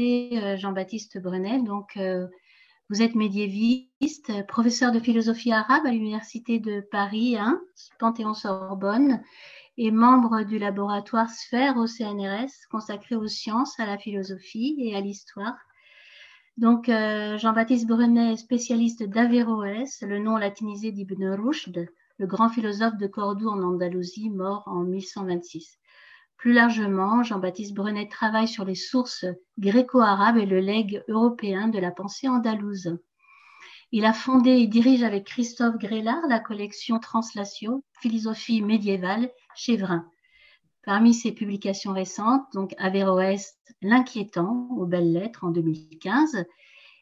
euh, Jean-Baptiste Brenet. Donc, euh, vous êtes médiéviste, professeur de philosophie arabe à l'Université de Paris, hein, Panthéon-Sorbonne, et membre du laboratoire Sphère au CNRS consacré aux sciences, à la philosophie et à l'histoire. Donc, euh, Jean-Baptiste Brenet est spécialiste d'Averroès, le nom latinisé d'Ibn Rushd, le grand philosophe de Cordoue en Andalousie, mort en 1126. Plus largement, Jean-Baptiste Brenet travaille sur les sources gréco-arabes et le legs européen de la pensée andalouse. Il a fondé et dirige avec Christophe Grélard la collection Translatio, philosophie médiévale, chez Vrin. Parmi ses publications récentes, donc Averroès, L'inquiétant aux belles lettres en 2015,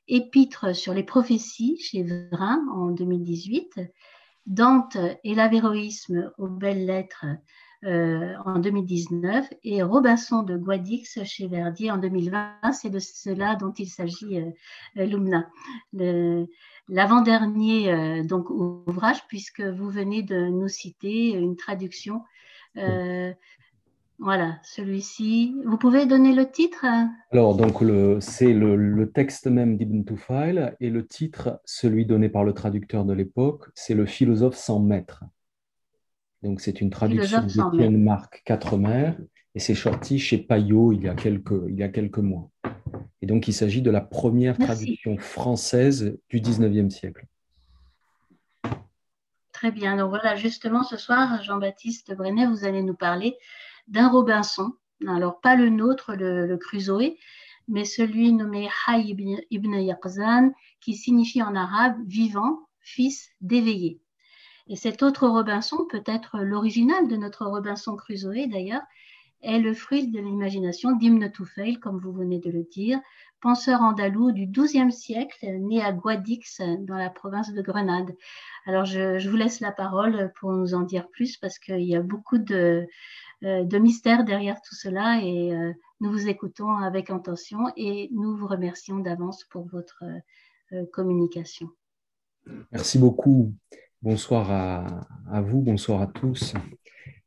Épître sur les prophéties chez Vrin en 2018, Dante et l'avéroïsme aux belles lettres euh, en 2019 et Robinson de Guadix chez Verdier en 2020. C'est de cela dont il s'agit, euh, euh Lumna. L'avant-dernier euh, donc ouvrage, puisque vous venez de nous citer une traduction voilà, celui-ci. Vous pouvez donner le titre Alors, donc, c'est le, texte même d'Ibn Tufail et le titre, celui donné par le traducteur de l'époque, c'est Le philosophe sans maître. Donc, c'est une traduction d'Étienne Marc Quatremer et c'est sorti chez Payot il y, a quelques, il y a quelques mois. Et donc, il s'agit de la première traduction française du 19e siècle. Très bien. Donc, voilà, justement, ce soir, Jean-Baptiste Brenet, vous allez nous parler d'un Robinson. Alors, pas le nôtre, le, Crusoe, mais celui nommé Hay ibn Yaqzan, qui signifie en arabe vivant, fils d'éveillé. Et cet autre Robinson, peut-être l'original de notre Robinson Crusoe d'ailleurs, est le fruit de l'imagination d'Ibn Tufail, comme vous venez de le dire, penseur andalou du XIIe siècle, né à Guadix, dans la province de Grenade. Alors, je, vous laisse la parole pour nous en dire plus, parce qu'il y a beaucoup de, euh, de mystère derrière tout cela et euh, nous vous écoutons avec intention et nous vous remercions d'avance pour votre euh, communication. Merci beaucoup. Bonsoir à, vous, bonsoir à tous.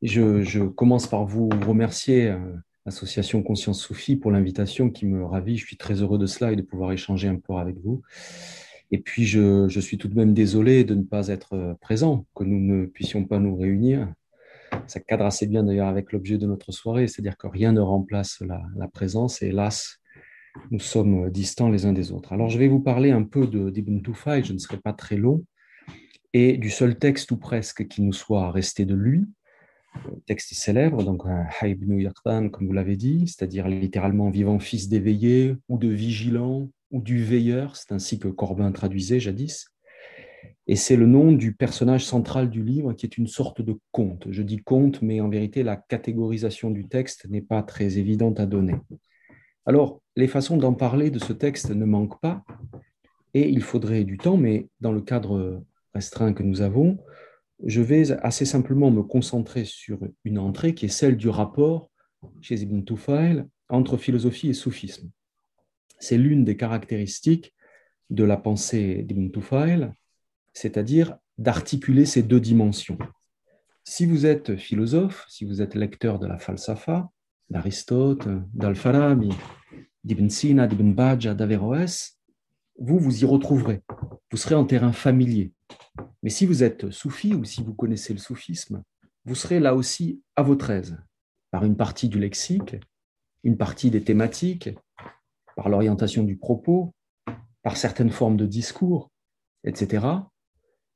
Je, commence par vous remercier, Association Conscience Soufie, pour l'invitation qui me ravit. Je suis très heureux de cela et de pouvoir échanger un peu avec vous. Et puis, je, suis tout de même désolé de ne pas être présent, que nous ne puissions pas nous réunir ça cadre assez bien d'ailleurs avec l'objet de notre soirée, c'est-à-dire que rien ne remplace la, présence et hélas, nous sommes distants les uns des autres. Alors je vais vous parler un peu d'Ibn Tufayl, je ne serai pas très long, et du seul texte ou presque qui nous soit resté de lui, texte célèbre, donc Ibn Yaqtan, comme vous l'avez dit, c'est-à-dire littéralement vivant fils d'éveillé ou de vigilant ou du veilleur, c'est ainsi que Corbin traduisait jadis. Et c'est le nom du personnage central du livre qui est une sorte de conte. Je dis conte, mais en vérité, la catégorisation du texte n'est pas très évidente à donner. Alors, les façons d'en parler de ce texte ne manquent pas, et il faudrait du temps, mais dans le cadre restreint que nous avons, je vais assez simplement me concentrer sur une entrée qui est celle du rapport chez Ibn Tufail entre philosophie et soufisme. C'est l'une des caractéristiques de la pensée d'Ibn Tufail, c'est-à-dire d'articuler ces deux dimensions. Si vous êtes philosophe, si vous êtes lecteur de la falsafa, d'Aristote, d'Al-Farabi, d'Ibn Sina, d'Ibn Bajjah, d'Averroès, vous, vous y retrouverez. Vous serez en terrain familier. Mais si vous êtes soufi ou si vous connaissez le soufisme, vous serez là aussi à votre aise, par une partie du lexique, une partie des thématiques, par l'orientation du propos, par certaines formes de discours, etc.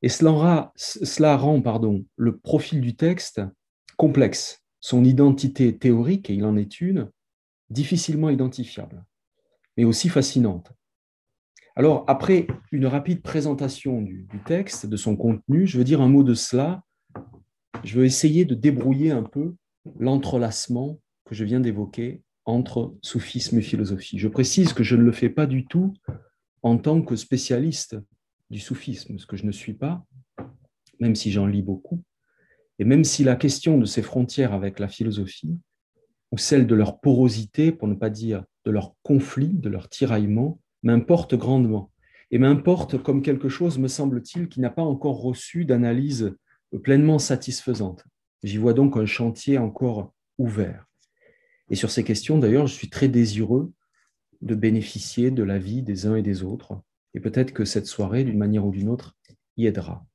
Et cela, rend pardon, le profil du texte complexe, son identité théorique, et il en est une, difficilement identifiable, mais aussi fascinante. Alors, après une rapide présentation du, texte, de son contenu, je veux dire un mot de cela. Je veux essayer de débrouiller un peu l'entrelacement que je viens d'évoquer entre soufisme et philosophie. Je précise que je ne le fais pas du tout en tant que spécialiste du soufisme, ce que je ne suis pas, même si j'en lis beaucoup, et même si la question de ces frontières avec la philosophie, ou celle de leur porosité, pour ne pas dire de leur conflit, de leur tiraillement, m'importe grandement. Et m'importe comme quelque chose, me semble-t-il, qui n'a pas encore reçu d'analyse pleinement satisfaisante. J'y vois donc un chantier encore ouvert. Et sur ces questions, d'ailleurs, je suis très désireux de bénéficier de la vie des uns et des autres. Et peut-être que cette soirée, d'une manière ou d'une autre, y aidera.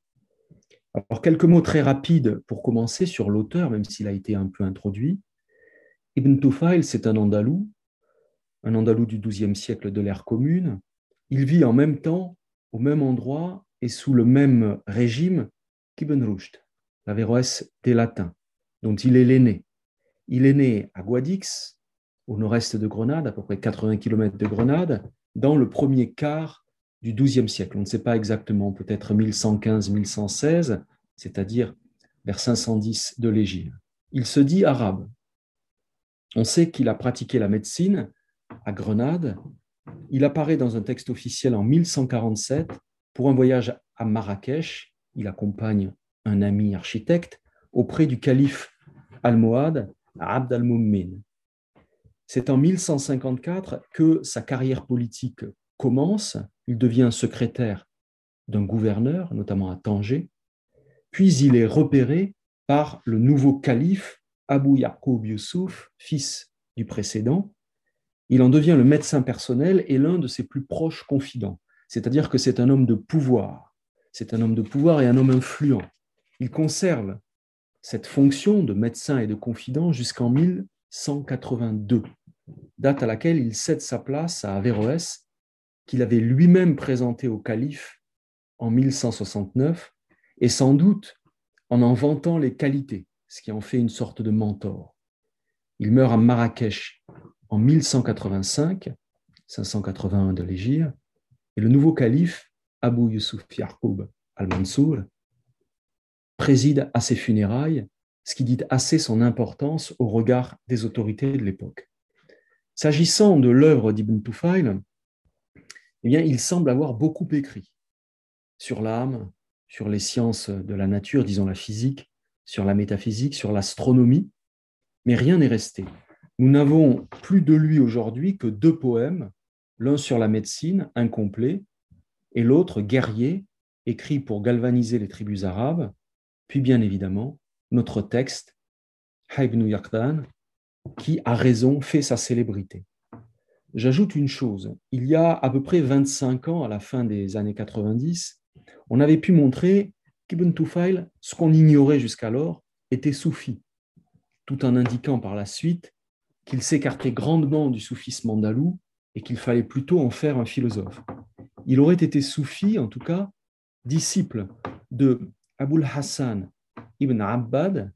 Alors, quelques mots très rapides pour commencer sur l'auteur, même s'il a été un peu introduit. Ibn Tufail, c'est un Andalou, un Andalou du XIIe siècle de l'ère commune. Il vit en même temps, au même endroit et sous le même régime qu'Ibn Rushd, l'Averroès des Latins, dont il est l'aîné. Il est né à Guadix, au nord-est de Grenade, à peu près 80 km de Grenade, dans le premier quart du XIIe siècle. On ne sait pas exactement, peut-être 1115-1116, c'est-à-dire vers 510 de l'Égypte. Il se dit arabe. On sait qu'il a pratiqué la médecine à Grenade. Il apparaît dans un texte officiel en 1147 pour un voyage à Marrakech. Il accompagne un ami architecte auprès du calife almohade Abd al-Mummin. C'est en 1154 que sa carrière politique commence. Il devient secrétaire d'un gouverneur, notamment à Tanger. Puis il est repéré par le nouveau calife Abu Yaqub Yusuf, fils du précédent. Il en devient le médecin personnel et l'un de ses plus proches confidents. C'est-à-dire que c'est un homme de pouvoir. C'est un homme de pouvoir et un homme influent. Il conserve cette fonction de médecin et de confident jusqu'en 1182, date à laquelle il cède sa place à Averroès, qu'il avait lui-même présenté au calife en 1169, et sans doute en en vantant les qualités, ce qui en fait une sorte de mentor. Il meurt à Marrakech en 1185, 581 de l'Égypte, et le nouveau calife, Abu Yusuf Yarkoub al-Mansour, préside à ses funérailles, ce qui dit assez son importance au regard des autorités de l'époque. S'agissant de l'œuvre d'Ibn Tufail, eh bien, il semble avoir beaucoup écrit sur l'âme, sur les sciences de la nature, disons la physique, sur la métaphysique, sur l'astronomie, mais rien n'est resté. Nous n'avons plus de lui aujourd'hui que deux poèmes, l'un sur la médecine, incomplet, et l'autre, guerrier, écrit pour galvaniser les tribus arabes, puis bien évidemment notre texte, Ibn Yaqdan, qui a raison fait sa célébrité. J'ajoute une chose, il y a à peu près 25 ans, à la fin des années 90, on avait pu montrer qu'Ibn Tufail, ce qu'on ignorait jusqu'alors, était soufi, tout en indiquant par la suite qu'il s'écartait grandement du soufisme andalou et qu'il fallait plutôt en faire un philosophe. Il aurait été soufi, en tout cas, disciple de Abul Hassan ibn Abbad,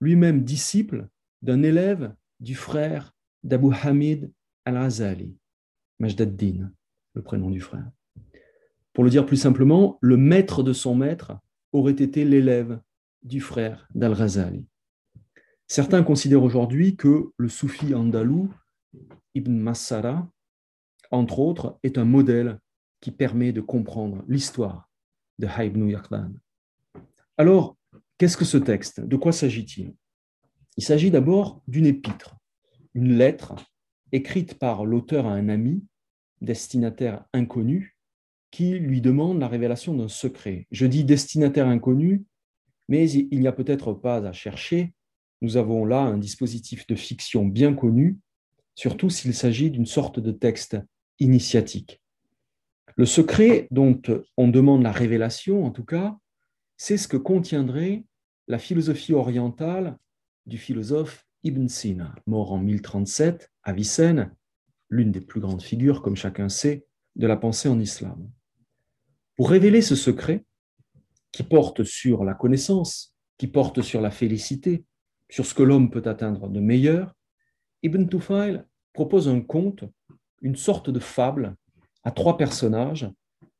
lui-même disciple d'un élève du frère d'Abu Hamid al-Azali, Majdaddin, le prénom du frère. Pour le dire plus simplement, le maître de son maître aurait été l'élève du frère d'Al-Ghazali. Certains considèrent aujourd'hui que le soufi andalou, Ibn Massara, entre autres, est un modèle qui permet de comprendre l'histoire de Ibn Yaqdan. Alors, qu'est-ce que ce texte? De quoi s'agit-il? Il, s'agit d'abord d'une épître, une lettre écrite par l'auteur à un ami, destinataire inconnu, qui lui demande la révélation d'un secret. Je dis destinataire inconnu, mais il n'y a peut-être pas à chercher. Nous avons là un dispositif de fiction bien connu, surtout s'il s'agit d'une sorte de texte initiatique. Le secret dont on demande la révélation, en tout cas, c'est ce que contiendrait la philosophie orientale du philosophe Ibn Sina, mort en 1037 à Vicenne, l'une des plus grandes figures, comme chacun sait, de la pensée en islam. Pour révéler ce secret, qui porte sur la connaissance, qui porte sur la félicité, sur ce que l'homme peut atteindre de meilleur, Ibn Tufail propose un conte, une sorte de fable, à trois personnages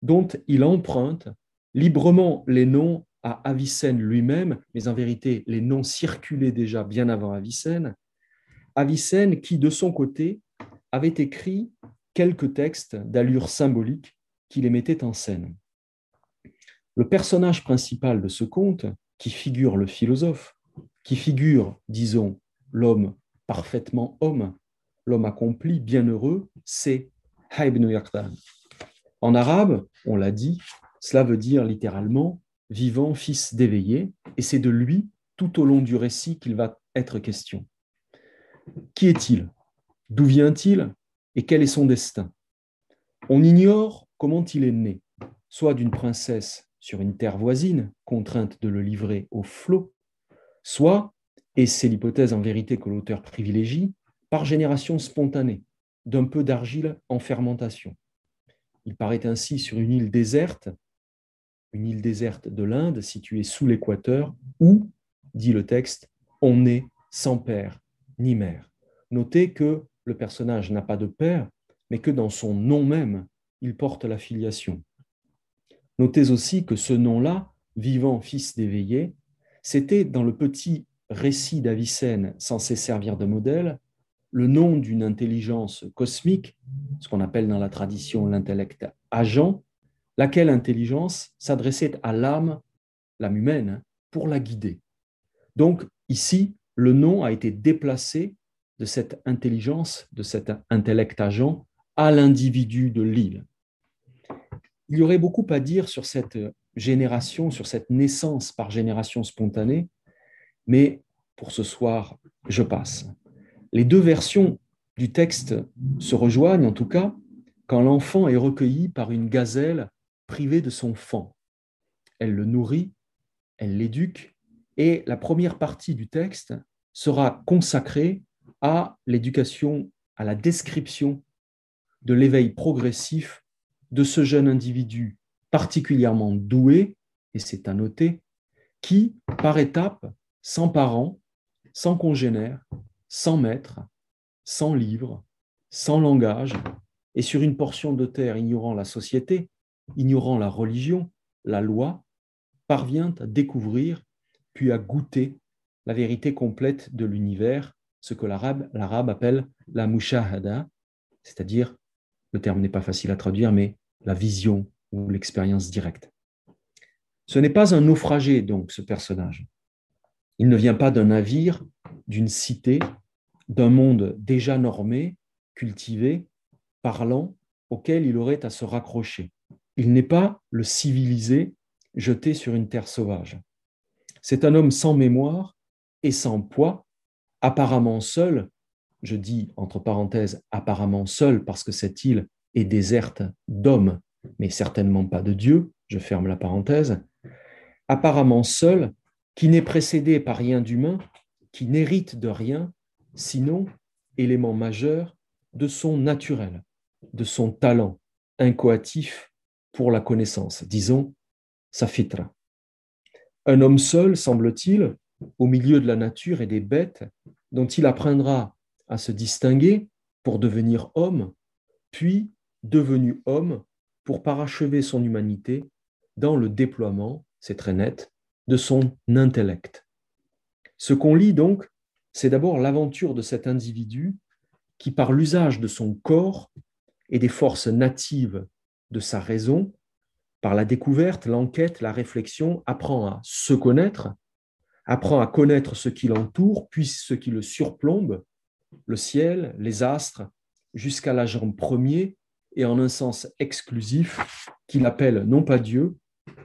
dont il emprunte librement les noms à Avicenne lui-même, mais en vérité, les noms circulaient déjà bien avant Avicenne. Avicenne qui, de son côté, avait écrit quelques textes d'allure symbolique qui les mettaient en scène. Le personnage principal de ce conte, qui figure le philosophe, qui figure, disons, l'homme parfaitement homme, l'homme accompli, bienheureux, c'est Ibn Yaqdan. En arabe, on l'a dit, cela veut dire littéralement vivant fils d'éveillé, et c'est de lui tout au long du récit qu'il va être question. Qui est-il? D'où vient-il? Et quel est son destin? On ignore comment il est né, soit d'une princesse sur une terre voisine, contrainte de le livrer au flot, soit, et c'est l'hypothèse en vérité que l'auteur privilégie, par génération spontanée, d'un peu d'argile en fermentation. Il paraît ainsi sur une île déserte, une île déserte de l'Inde située sous l'équateur, où, dit le texte, on est sans père ni mère. Notez que le personnage n'a pas de père, mais que dans son nom même, il porte la filiation. Notez aussi que ce nom-là, vivant fils d'éveillé, c'était dans le petit récit d'Avicenne censé servir de modèle, le nom d'une intelligence cosmique, ce qu'on appelle dans la tradition l'intellect agent, laquelle intelligence s'adressait à l'âme, l'âme humaine, pour la guider. Donc ici, le nom a été déplacé de cette intelligence, de cet intellect agent, à l'individu de l'île. Il y aurait beaucoup à dire sur cette génération, sur cette naissance par génération spontanée, mais pour ce soir, je passe. Les deux versions du texte se rejoignent en tout cas quand l'enfant est recueilli par une gazelle privée de son fan. Elle le nourrit, elle l'éduque, et la première partie du texte sera consacrée à l'éducation, à la description de l'éveil progressif de ce jeune individu particulièrement doué, et c'est à noter, qui, par étapes, sans parents, sans congénères, sans maître, sans livre, sans langage, et sur une portion de terre ignorant la société, ignorant la religion, la loi, parvient à découvrir, puis à goûter la vérité complète de l'univers, ce que l'arabe appelle la mushahada, c'est-à-dire, le terme n'est pas facile à traduire, mais la vision ou l'expérience directe. Ce n'est pas un naufragé, donc, ce personnage. Il ne vient pas d'un navire, d'une cité, d'un monde déjà normé, cultivé, parlant, auquel il aurait à se raccrocher. Il n'est pas le civilisé jeté sur une terre sauvage. C'est un homme sans mémoire et sans poids, apparemment seul, je dis entre parenthèses apparemment seul parce que cette île est déserte d'hommes, mais certainement pas de Dieu, je ferme la parenthèse, apparemment seul, qui n'est précédé par rien d'humain, qui n'hérite de rien, sinon élément majeur de son naturel, de son talent incoatif pour la connaissance, disons sa fitra. Un homme seul, semble-t-il, au milieu de la nature et des bêtes, dont il apprendra à se distinguer pour devenir homme, puis, devenu homme, pour parachever son humanité dans le déploiement, c'est très net, de son intellect. Ce qu'on lit donc, c'est d'abord l'aventure de cet individu qui, par l'usage de son corps et des forces natives de sa raison, par la découverte, l'enquête, la réflexion, apprend à se connaître, apprend à connaître ce qui l'entoure, puis ce qui le surplombe, le ciel, les astres, jusqu'à l'agent premier et en un sens exclusif qu'il appelle non pas Dieu,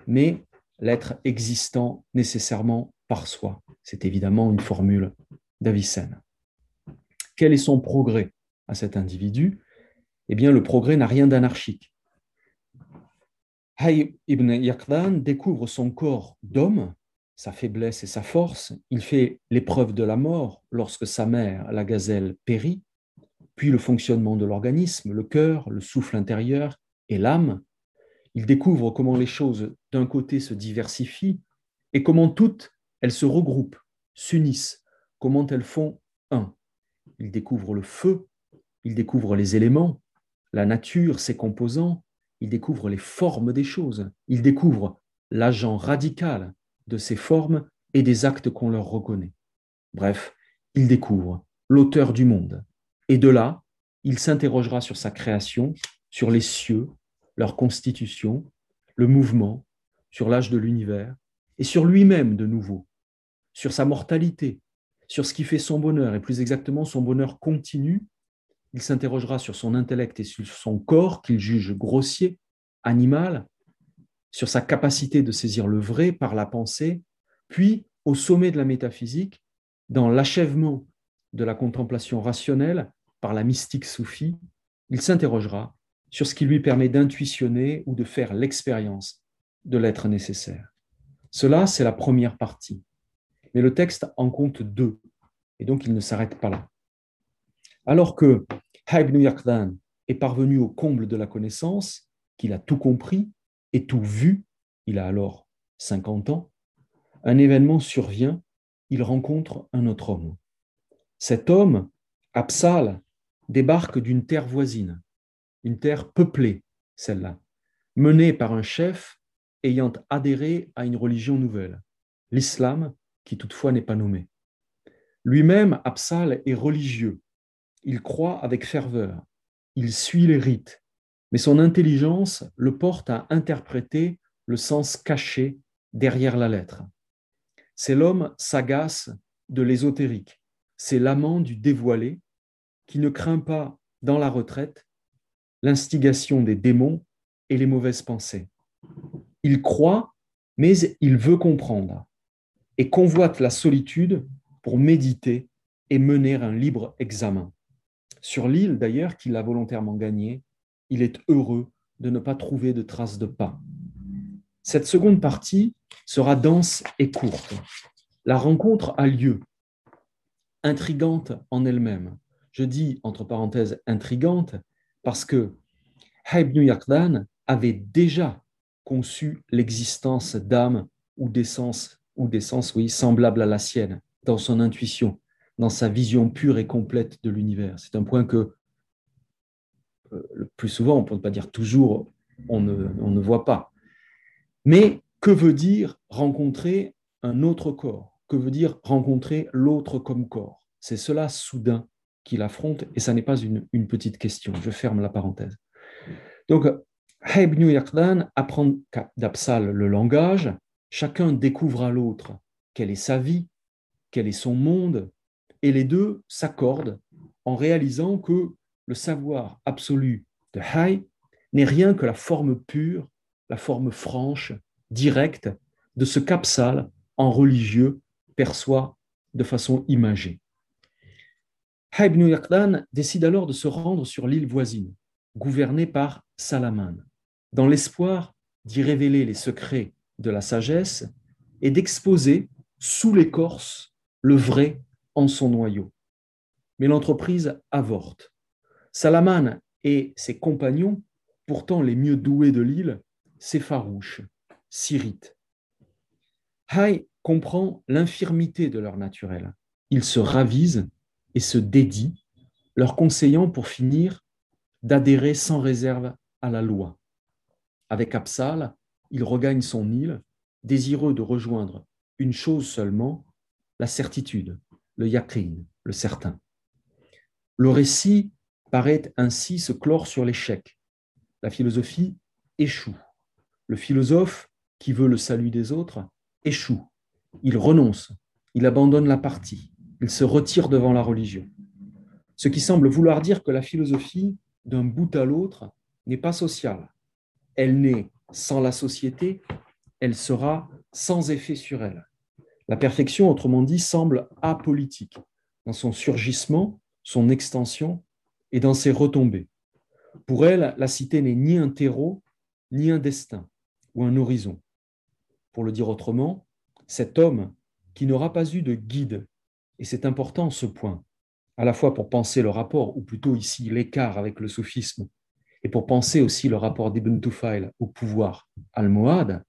mais l'être existant nécessairement par soi. C'est évidemment une formule d'Avicenne. Quel est son progrès à cet individu? Eh bien, le progrès n'a rien d'anarchique. Hay ibn Yaqdan découvre son corps d'homme, sa faiblesse et sa force. Il fait l'épreuve de la mort lorsque sa mère, la gazelle, périt puis le fonctionnement de l'organisme, le cœur, le souffle intérieur et l'âme. Il découvre comment les choses d'un côté se diversifient et comment toutes elles se regroupent, s'unissent, comment elles font un. Il découvre le feu, il découvre les éléments, la nature, ses composants, il découvre les formes des choses, il découvre l'agent radical de ces formes et des actes qu'on leur reconnaît. Bref, il découvre l'auteur du monde, et de là, il s'interrogera sur sa création, sur les cieux, leur constitution, le mouvement, sur l'âge de l'univers, et sur lui-même de nouveau, sur sa mortalité, sur ce qui fait son bonheur, et plus exactement son bonheur continu. Il s'interrogera sur son intellect et sur son corps qu'il juge grossier, animal, sur sa capacité de saisir le vrai par la pensée, puis au sommet de la métaphysique, dans l'achèvement de la contemplation rationnelle par la mystique soufie, il s'interrogera sur ce qui lui permet d'intuitionner ou de faire l'expérience de l'être nécessaire. Cela, c'est la première partie. Mais le texte en compte deux, et donc il ne s'arrête pas là. Alors que Ibn Yaqdan est parvenu au comble de la connaissance, qu'il a tout compris et tout vu, il a alors 50 ans, un événement survient, il rencontre un autre homme. Cet homme, Absal, débarque d'une terre voisine, une terre peuplée, celle-là, menée par un chef ayant adhéré à une religion nouvelle, l'islam, qui toutefois n'est pas nommé. Lui-même, Absal, est religieux. Il croit avec ferveur. Il suit les rites. Mais son intelligence le porte à interpréter le sens caché derrière la lettre. C'est l'homme sagace de l'ésotérique. C'est l'amant du dévoilé qui ne craint pas dans la retraite l'instigation des démons et les mauvaises pensées. Il croit, mais il veut comprendre et convoite la solitude pour méditer et mener un libre examen. Sur l'île, d'ailleurs, qu'il a volontairement gagnée, il est heureux de ne pas trouver de traces de pas. Cette seconde partie sera dense et courte. La rencontre a lieu, intrigante en elle-même. Je dis entre parenthèses intrigante parce que Ibn avait déjà conçu l'existence d'âmes ou d'essence, ou d'essence, oui, semblable à la sienne, dans son intuition, dans sa vision pure et complète de l'univers. C'est un point que euh, le plus souvent, on ne peut pas dire toujours, on ne voit pas. Mais que veut dire rencontrer un autre corps? Que veut dire rencontrer l'autre comme corps C'est cela soudain qu'il affronte et ça n'est pas une, petite question. Je ferme la parenthèse. Donc, Ibn Yaqdan apprend d'Absal le langage, chacun découvre à l'autre quelle est sa vie, quel est son monde, et les deux s'accordent en réalisant que le savoir absolu de Hay n'est rien que la forme pure la forme franche, directe de ce qu'Apsal, en religieux, perçoit de façon imagée. Ibn Yaqdan décide alors de se rendre sur l'île voisine, gouvernée par Salaman, dans l'espoir d'y révéler les secrets de la sagesse et d'exposer sous l'écorce le vrai en son noyau. Mais l'entreprise avorte. Salaman et ses compagnons, pourtant les mieux doués de l'île, s'effarouchent, s'irritent. Hay comprend l'infirmité de leur naturel. Il se ravise et se dédie, leur conseillant pour finir d'adhérer sans réserve à la loi. Avec Absal, il regagne son île, désireux de rejoindre une chose seulement, la certitude, le yaqin, le certain. Le récit paraît ainsi se clore sur l'échec. La philosophie échoue. Le philosophe qui veut le salut des autres échoue. Il renonce, il abandonne la partie, il se retire devant la religion. Ce qui semble vouloir dire que la philosophie, d'un bout à l'autre, n'est pas sociale. Elle n'est sans la société, elle sera sans effet sur elle. La perfection, autrement dit, semble apolitique dans son surgissement, son extension et dans ses retombées. Pour elle, la cité n'est ni un terreau, ni un destin ou un horizon. Pour le dire autrement, cet homme qui n'aura pas eu de guide, et c'est important ce point, à la fois pour penser le rapport, ou plutôt ici l'écart avec le sophisme, et pour penser aussi le rapport d'Ibn Tufail au pouvoir almohade,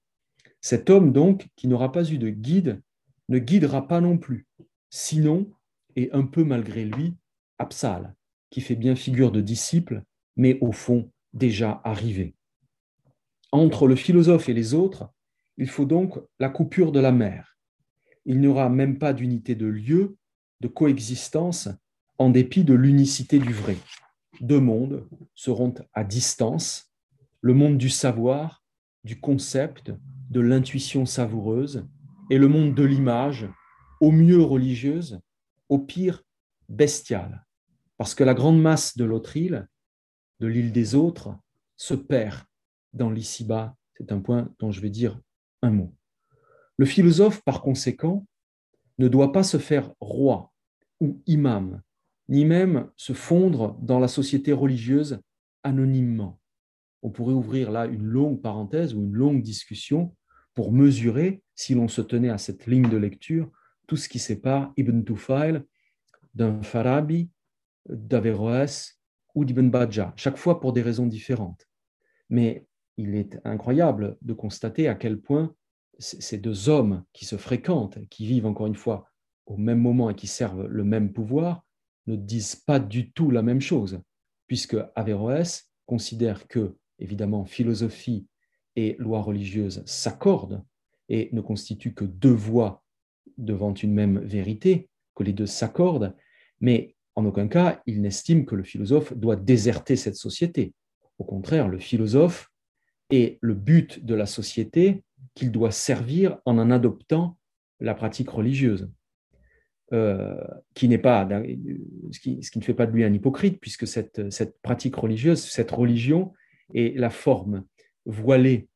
cet homme donc qui n'aura pas eu de guide ne guidera pas non plus, sinon, et un peu malgré lui, Absal, qui fait bien figure de disciple, mais au fond déjà arrivé. Entre le philosophe et les autres, il faut donc la coupure de la mer. Il n'y aura même pas d'unité de lieu, de coexistence, en dépit de l'unicité du vrai. Deux mondes seront à distance, le monde du savoir, du concept, de l'intuition savoureuse, et le monde de l'image, au mieux religieuse, au pire bestiale, parce que la grande masse de l'autre île, de l'île des autres, se perd dans l'ici-bas. C'est un point dont je vais dire mot. Le philosophe, par conséquent, ne doit pas se faire roi ou imam, ni même se fondre dans la société religieuse anonymement. On pourrait ouvrir là une longue parenthèse ou une longue discussion pour mesurer, si l'on se tenait à cette ligne de lecture, tout ce qui sépare Ibn Tufail d'un Farabi, d'Averroès ou d'Ibn Bajjah, chaque fois pour des raisons différentes. Mais il est incroyable de constater à quel point ces deux hommes qui se fréquentent, qui vivent encore une fois au même moment et qui servent le même pouvoir, ne disent pas du tout la même chose, puisque Averroès considère que, évidemment, philosophie et loi religieuse s'accordent et ne constituent que deux voix devant une même vérité, que les deux s'accordent, mais en aucun cas il n'estime que le philosophe doit déserter cette société. Au contraire, le philosophe est le but de la société qu'il doit servir en en adoptant la pratique religieuse. Euh, qui n'est pas, ce qui, ne fait pas de lui un hypocrite, puisque cette, cette pratique religieuse, cette religion est la forme voilée,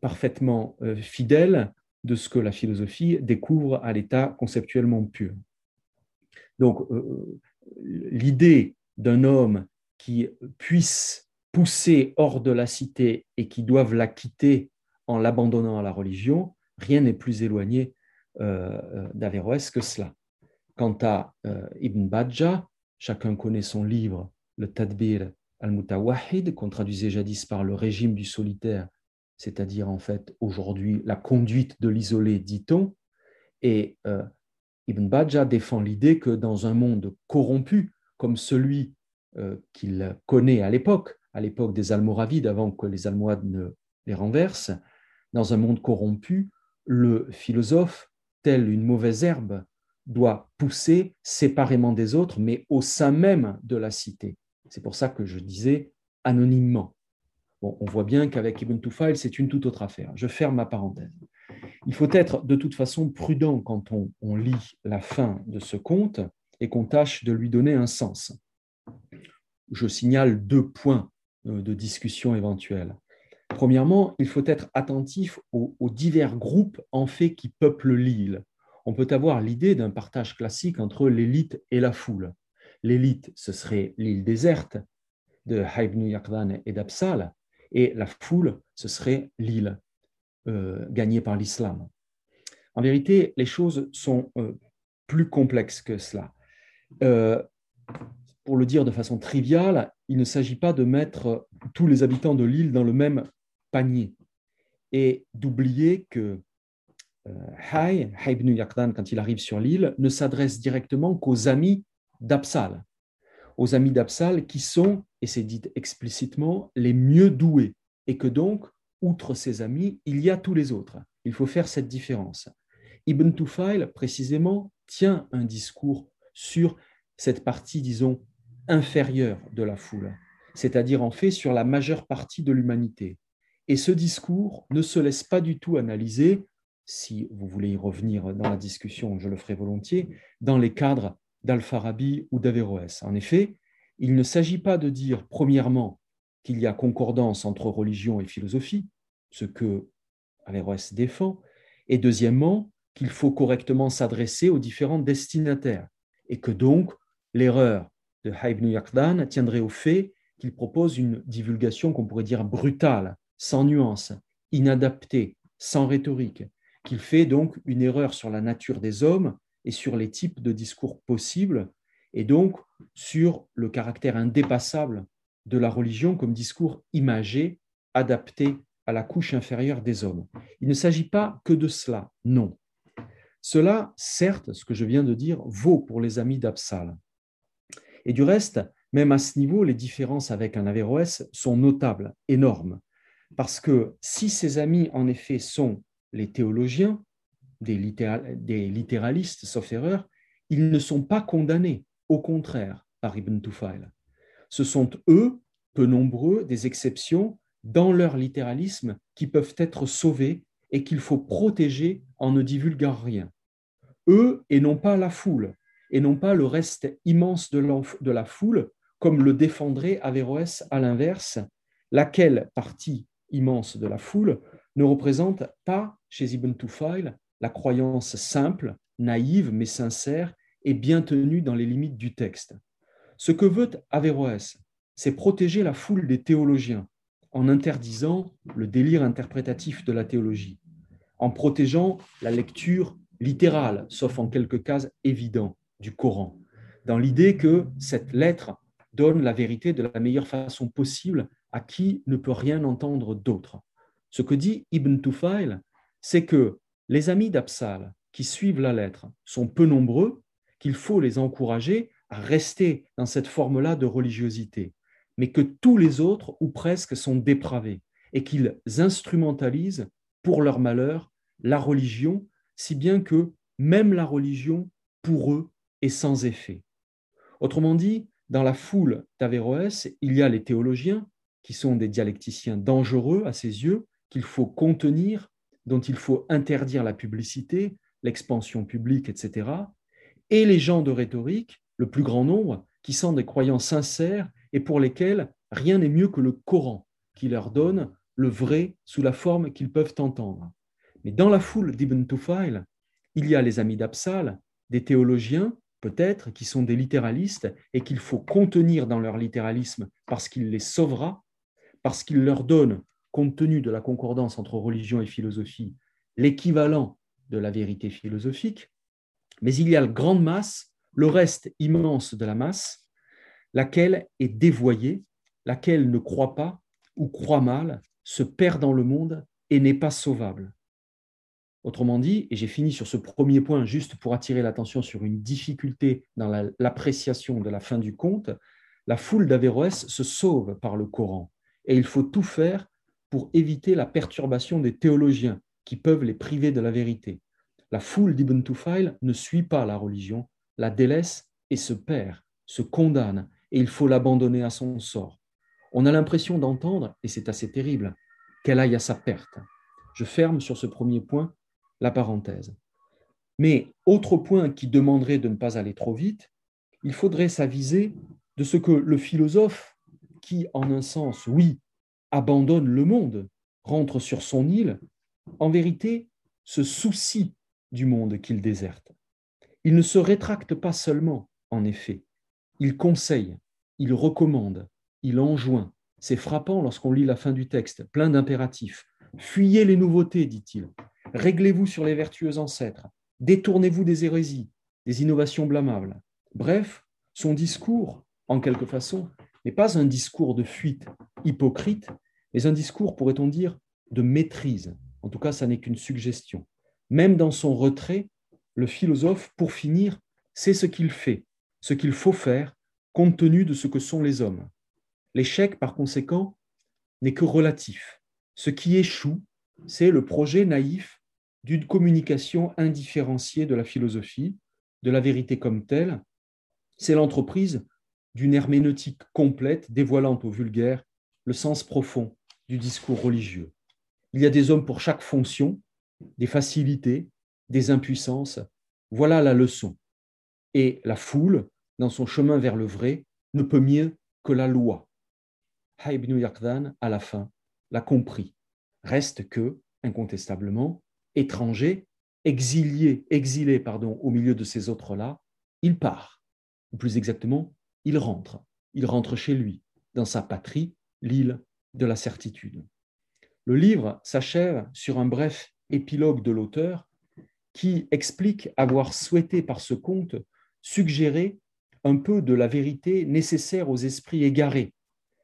parfaitement euh, fidèle de ce que la philosophie découvre à l'état conceptuellement pur. Donc, euh, l'idée d'un homme qui puisse pousser hors de la cité et qui doive la quitter en l'abandonnant à la religion, rien n'est plus éloigné d'Averroès que cela. Quant à euh, Ibn Bajjah, chacun connaît son livre, le Tadbir al-Mutawahid, qu'on traduisait jadis par le régime du solitaire, c'est-à-dire en fait aujourd'hui la conduite de l'isolé, dit-on. Et euh, Ibn Bajjah défend l'idée que dans un monde corrompu comme celui euh, qu'il connaît à l'époque, à l'époque des Almoravides, avant que les Almohades ne les renversent, dans un monde corrompu, le philosophe, tel une mauvaise herbe, doit pousser séparément des autres, mais au sein même de la cité. C'est pour ça que je disais anonymement. Bon, on voit bien qu'avec Ibn Tufail, c'est une toute autre affaire. Je ferme ma parenthèse. Il faut être de toute façon prudent quand on, lit la fin de ce conte et qu'on tâche de lui donner un sens. Je signale deux points de discussion éventuels. Premièrement, il faut être attentif aux, divers groupes en fait qui peuplent l'île on peut avoir l'idée d'un partage classique entre l'élite et la foule. L'élite, ce serait l'île déserte de Haibnu Yaqdan et d'Absal, et la foule, ce serait l'île euh, gagnée par l'islam. En vérité, les choses sont euh, plus complexes que cela. Euh, pour le dire de façon triviale, il ne s'agit pas de mettre tous les habitants de l'île dans le même panier et d'oublier que Hay, ibn Yaqdan, quand il arrive sur l'île, ne s'adresse directement qu'aux amis d'Absal, aux amis d'Absal qui sont, et c'est dit explicitement, les mieux doués, et que donc, outre ses amis, il y a tous les autres. Il faut faire cette différence. Ibn Tufail, précisément, tient un discours sur cette partie, disons, inférieure de la foule, c'est-à-dire en fait sur la majeure partie de l'humanité. Et ce discours ne se laisse pas du tout analyser si vous voulez y revenir dans la discussion, je le ferai volontiers, dans les cadres d'Al-Farabi ou d'Averroès. En effet, il ne s'agit pas de dire, premièrement, qu'il y a concordance entre religion et philosophie, ce que Averroès défend, et deuxièmement, qu'il faut correctement s'adresser aux différents destinataires, et que donc l'erreur de Ibn Yaqdan tiendrait au fait qu'il propose une divulgation qu'on pourrait dire brutale, sans nuance, inadaptée, sans rhétorique, qu'il fait donc une erreur sur la nature des hommes et sur les types de discours possibles, et donc sur le caractère indépassable de la religion comme discours imagé, adapté à la couche inférieure des hommes. Il ne s'agit pas que de cela, non. Cela, certes, ce que je viens de dire, vaut pour les amis d'Absal. Et du reste, même à ce niveau, les différences avec un Averroès sont notables, énormes, parce que si ces amis, en effet, sont les théologiens, des, littéralistes, sauf erreur, ils ne sont pas condamnés, au contraire, par Ibn Tufail. Ce sont eux, peu nombreux, des exceptions dans leur littéralisme qui peuvent être sauvés et qu'il faut protéger en ne divulguant rien. Eux et non pas la foule, et non pas le reste immense de la foule, comme le défendrait Averroès à l'inverse, laquelle partie immense de la foule ne représente pas chez Ibn Tufail la croyance simple, naïve mais sincère et bien tenue dans les limites du texte. Ce que veut Averroès, c'est protéger la foule des théologiens en interdisant le délire interprétatif de la théologie, en protégeant la lecture littérale, sauf en quelques cas évidents, du Coran, dans l'idée que cette lettre donne la vérité de la meilleure façon possible à qui ne peut rien entendre d'autre. Ce que dit Ibn Tufail, c'est que les amis d'Absal qui suivent la lettre sont peu nombreux, qu'il faut les encourager à rester dans cette forme-là de religiosité, mais que tous les autres, ou presque, sont dépravés, et qu'ils instrumentalisent pour leur malheur la religion, si bien que même la religion, pour eux, est sans effet. Autrement dit, dans la foule d'Averroès, il y a les théologiens, qui sont des dialecticiens dangereux à ses yeux, qu'il faut contenir, dont il faut interdire la publicité, l'expansion publique, etc. Et les gens de rhétorique, le plus grand nombre, qui sont des croyants sincères et pour lesquels rien n'est mieux que le Coran, qui leur donne le vrai sous la forme qu'ils peuvent entendre. Mais dans la foule d'Ibn Tufail, il y a les amis d'Absal, des théologiens, peut-être, qui sont des littéralistes et qu'il faut contenir dans leur littéralisme parce qu'il les sauvera, parce qu'il leur donne, compte tenu de la concordance entre religion et philosophie, l'équivalent de la vérité philosophique. Mais il y a la grande masse, le reste immense de la masse, laquelle est dévoyée, laquelle ne croit pas ou croit mal, se perd dans le monde et n'est pas sauvable. Autrement dit, et j'ai fini sur ce premier point juste pour attirer l'attention sur une difficulté dans l'appréciation de la fin du conte, la foule d'Averroès se sauve par le Coran et il faut tout faire pour éviter la perturbation des théologiens qui peuvent les priver de la vérité. La foule d'Ibn Tufail ne suit pas la religion, la délaisse et se perd, se condamne, et il faut l'abandonner à son sort. On a l'impression d'entendre, et c'est assez terrible, qu'elle aille à sa perte. Je ferme sur ce premier point la parenthèse. Mais autre point qui demanderait de ne pas aller trop vite, il faudrait s'aviser de ce que le philosophe, qui en un sens, oui, abandonne le monde, rentre sur son île, en vérité se soucie du monde qu'il déserte. Il ne se rétracte pas seulement, en effet, il conseille, il recommande, il enjoint. C'est frappant lorsqu'on lit la fin du texte, plein d'impératifs. Fuyez les nouveautés, dit-il. Réglez-vous sur les vertueux ancêtres. Détournez-vous des hérésies, des innovations blâmables. Bref, son discours, en quelque façon, n'est pas un discours de fuite hypocrite, mais un discours, pourrait-on dire, de maîtrise. En tout cas, ça n'est qu'une suggestion. Même dans son retrait, le philosophe, pour finir, sait ce qu'il fait, ce qu'il faut faire, compte tenu de ce que sont les hommes. L'échec, par conséquent, n'est que relatif. Ce qui échoue, c'est le projet naïf d'une communication indifférenciée de la philosophie, de la vérité comme telle. C'est l'entreprise d'une herméneutique complète dévoilant au vulgaire le sens profond du discours religieux. Il y a des hommes pour chaque fonction, des facilités, des impuissances. Voilà la leçon. Et la foule, dans son chemin vers le vrai, ne peut mieux que la loi. Haïbn Yaqdan, à la fin, l'a compris. Reste que, incontestablement, étranger, exilé, exilé au milieu de ces autres-là, il part. Ou plus exactement, il rentre. Il rentre chez lui, dans sa patrie, l'île de la certitude. Le livre s'achève sur un bref épilogue de l'auteur qui explique avoir souhaité par ce conte suggérer un peu de la vérité nécessaire aux esprits égarés,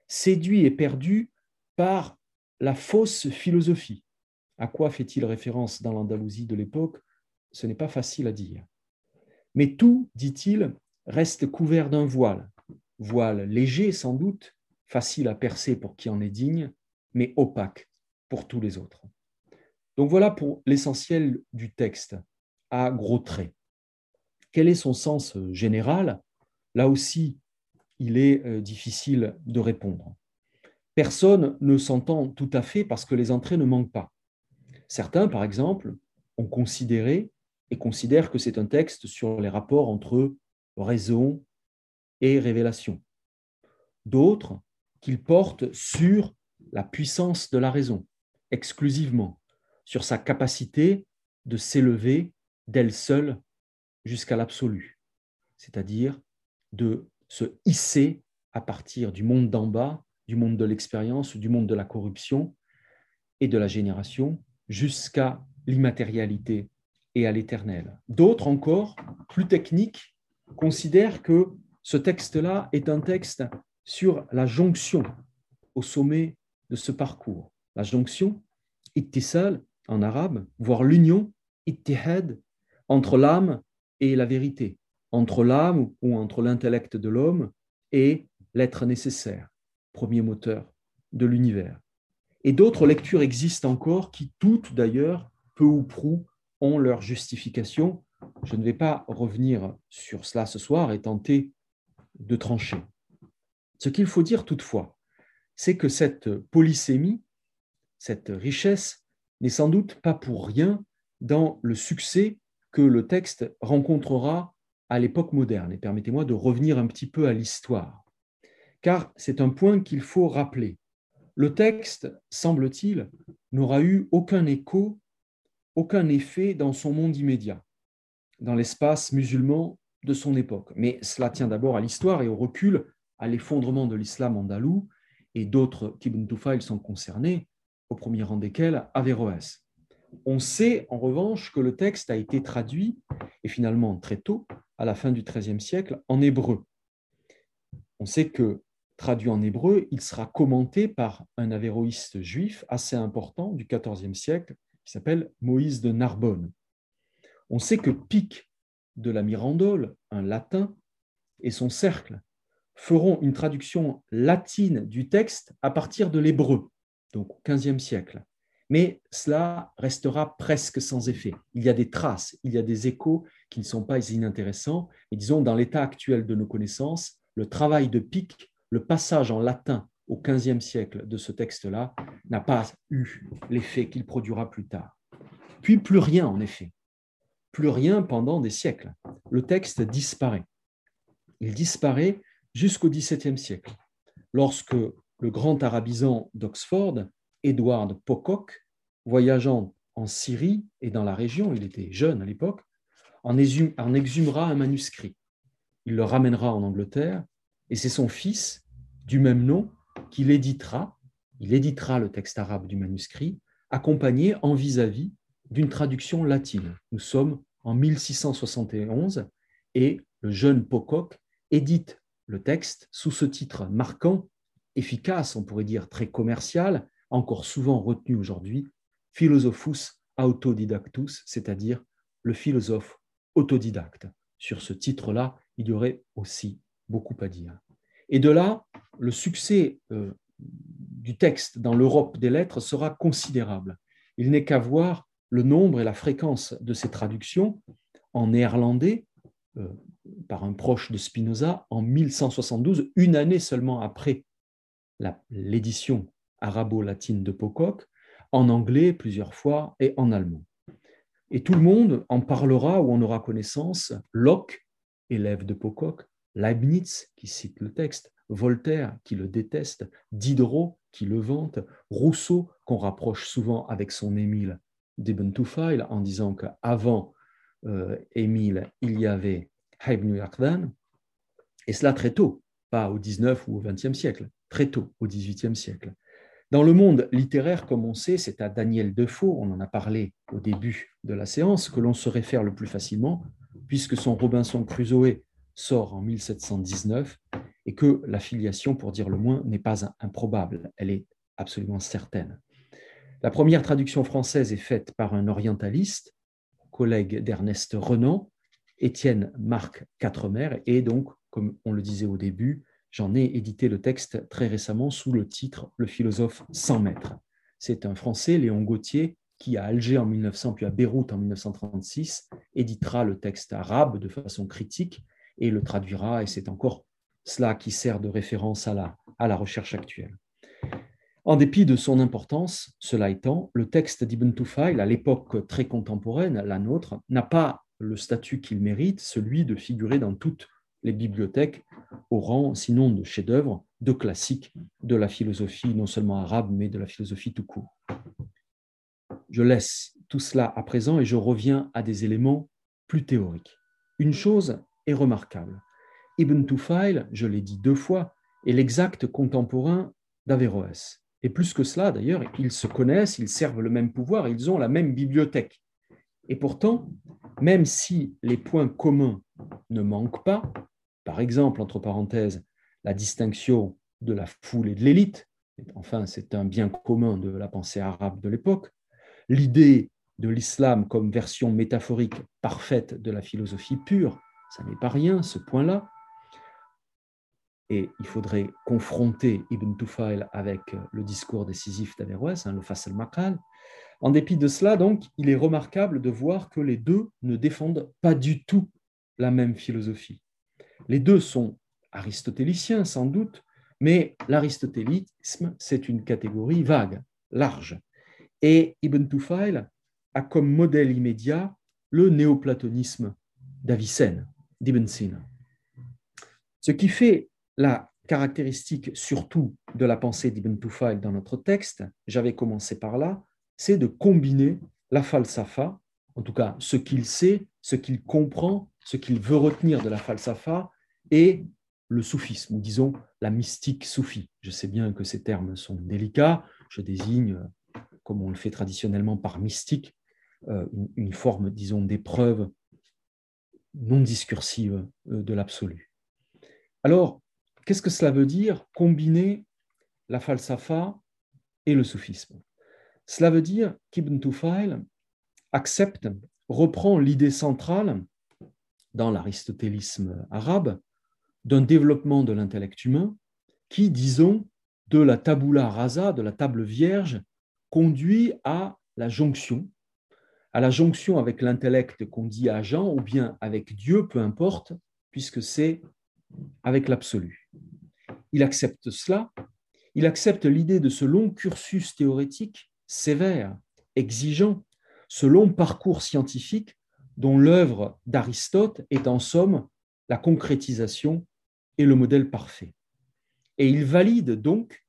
séduits et perdus par la fausse philosophie. À quoi fait-il référence dans l'Andalousie de l'époque? Ce n'est pas facile à dire. Mais tout, dit-il, reste couvert d'un voile, voile léger sans doute, facile à percer pour qui en est digne, mais opaque pour tous les autres. Donc voilà pour l'essentiel du texte, à gros traits. Quel est son sens général? Là aussi, il est euh, difficile de répondre. Personne ne s'entend tout à fait parce que les entrées ne manquent pas. Certains, par exemple, ont considéré et considèrent que c'est un texte sur les rapports entre raison et révélation. D'autres qu'il porte sur la puissance de la raison, exclusivement, sur sa capacité de s'élever d'elle seule jusqu'à l'absolu, c'est-à-dire de se hisser à partir du monde d'en bas, du monde de l'expérience, du monde de la corruption et de la génération, jusqu'à l'immatérialité et à l'éternel. D'autres encore, plus techniques, considèrent que ce texte-là est un texte sur la jonction au sommet de ce parcours. La jonction, ittisal en arabe, voire l'union, ittihad, entre l'âme et la vérité, entre l'âme ou entre l'intellect de l'homme et l'être nécessaire, premier moteur de l'univers. Et d'autres lectures existent encore qui toutes d'ailleurs, peu ou prou, ont leur justification. Je ne vais pas revenir sur cela ce soir et tenter de trancher. Ce qu'il faut dire toutefois, c'est que cette polysémie, cette richesse, n'est sans doute pas pour rien dans le succès que le texte rencontrera à l'époque moderne. Et permettez-moi de revenir un petit peu à l'histoire, car c'est un point qu'il faut rappeler. Le texte, semble-t-il, n'aura eu aucun écho, aucun effet dans son monde immédiat, dans l'espace musulman de son époque. Mais cela tient d'abord à l'histoire et au recul, à l'effondrement de l'islam andalou, et d'autres Ibn Tufail sont concernés, au premier rang desquels Averroès. On sait en revanche que le texte a été traduit, et finalement très tôt, à la fin du XIIIe siècle, en hébreu. On sait que, traduit en hébreu, il sera commenté par un avéroïste juif assez important du XIVe siècle, qui s'appelle Moïse de Narbonne. On sait que Pic de la Mirandole, un latin, et son cercle feront une traduction latine du texte à partir de l'hébreu, donc au XVe siècle mais cela restera presque sans effet. Il y a des traces, il y a des échos qui ne sont pas inintéressants, et disons, dans l'état actuel de nos connaissances, le travail de Pic, le passage en latin au XVe siècle de ce texte-là, n'a pas eu l'effet qu'il produira plus tard. Puis plus rien, en effet. Plus rien pendant des siècles. Le texte disparaît. Il disparaît jusqu'au XVIIe siècle, lorsque le grand arabisant d'Oxford Edward Pocock, voyageant en Syrie et dans la région, il était jeune à l'époque, en, exhumera un manuscrit. Il le ramènera en Angleterre et c'est son fils, du même nom, qui l'éditera. Il éditera le texte arabe du manuscrit, accompagné en vis-à-vis d'une traduction latine. Nous sommes en 1671 et le jeune Pocock édite le texte sous ce titre marquant, efficace, on pourrait dire très commercial, encore souvent retenu aujourd'hui, Philosophus autodidactus, c'est-à-dire le philosophe autodidacte. Sur ce titre-là, il y aurait aussi beaucoup à dire. Et de là, le succès euh, du texte dans l'Europe des lettres sera considérable. Il n'est qu'à voir le nombre et la fréquence de ces traductions en néerlandais euh, par un proche de Spinoza en 1172, une année seulement après l'édition arabo-latine de Pocock, en anglais plusieurs fois et en allemand. Et tout le monde en parlera ou en aura connaissance. Locke, élève de Pocock, Leibniz, qui cite le texte, Voltaire, qui le déteste, Diderot, qui le vante, Rousseau, qu'on rapproche souvent avec son Émile d'Ibn Tufail, en disant qu'avant euh, Émile, il y avait Ibn Yaqdan, et cela très tôt, pas au 19 ou au 20e siècle, très tôt, au 18e siècle. Dans le monde littéraire, comme on sait, c'est à Daniel Defoe, on en a parlé au début de la séance, que l'on se réfère le plus facilement, puisque son Robinson Crusoe sort en 1719 et que la filiation, pour dire le moins, n'est pas improbable, elle est absolument certaine. La première traduction française est faite par un orientaliste, collègue d'Ernest Renan, Étienne Marc Quatremer, et donc, comme on le disait au début, J'en ai édité le texte très récemment sous le titre Le philosophe sans maître. C'est un Français, Léon Gauthier, qui à Alger en 1900 puis à Beyrouth en 1936 éditera le texte arabe de façon critique et le traduira, et c'est encore cela qui sert de référence à la, à la recherche actuelle. En dépit de son importance, cela étant, le texte d'Ibn Tufail, à l'époque très contemporaine, la nôtre, n'a pas le statut qu'il mérite, celui de figurer dans toutes les bibliothèques au rang, sinon de chef-d'œuvre, de classique de la philosophie, non seulement arabe, mais de la philosophie tout court. Je laisse tout cela à présent et je reviens à des éléments plus théoriques. Une chose remarquable. Ibn Tufail, je l'ai dit deux fois, est l'exact contemporain d'Averroès. Et plus que cela, d'ailleurs, ils se connaissent, ils servent le même pouvoir, ils ont la même bibliothèque. Et pourtant, même si les points communs ne manquent pas, par exemple, entre parenthèses, la distinction de la foule et de l'élite, enfin c'est un bien commun de la pensée arabe de l'époque, l'idée de l'islam comme version métaphorique parfaite de la philosophie pure, ça n'est pas rien ce point-là. Et il faudrait confronter Ibn Tufail avec le discours décisif d'Averroès, hein, le Fasl Maqal. En dépit de cela, donc, il est remarquable de voir que les deux ne défendent pas du tout la même philosophie. Les deux sont aristotéliciens, sans doute, mais l'aristotélisme, c'est une catégorie vague, large. Et Ibn Tufail a comme modèle immédiat le néoplatonisme d'Avicenne, d'Ibn Sina. Ce qui fait la caractéristique surtout de la pensée d'Ibn Tufail dans notre texte, j'avais commencé par là, c'est de combiner la falsafa, en tout cas ce qu'il sait, ce qu'il comprend, ce qu'il veut retenir de la falsafa, et le soufisme, ou disons la mystique soufie. Je sais bien que ces termes sont délicats, je désigne, comme on le fait traditionnellement par mystique, euh, une forme, disons, d'épreuve non discursive euh, de l'absolu. Alors, qu'est-ce que cela veut dire combiner la falsafa et le soufisme? Cela veut dire qu'Ibn Tufail accepte, reprend l'idée centrale dans l'aristotélisme arabe d'un développement de l'intellect humain qui, disons, de la tabula rasa, de la table vierge, conduit à la jonction à la jonction avec l'intellect qu'on dit à Jean, ou bien avec Dieu, peu importe, puisque c'est avec l'absolu. Il accepte cela, il accepte l'idée de ce long cursus théorétique sévère, exigeant, ce long parcours scientifique dont l'œuvre d'Aristote est en somme la concrétisation et le modèle parfait. Et il valide donc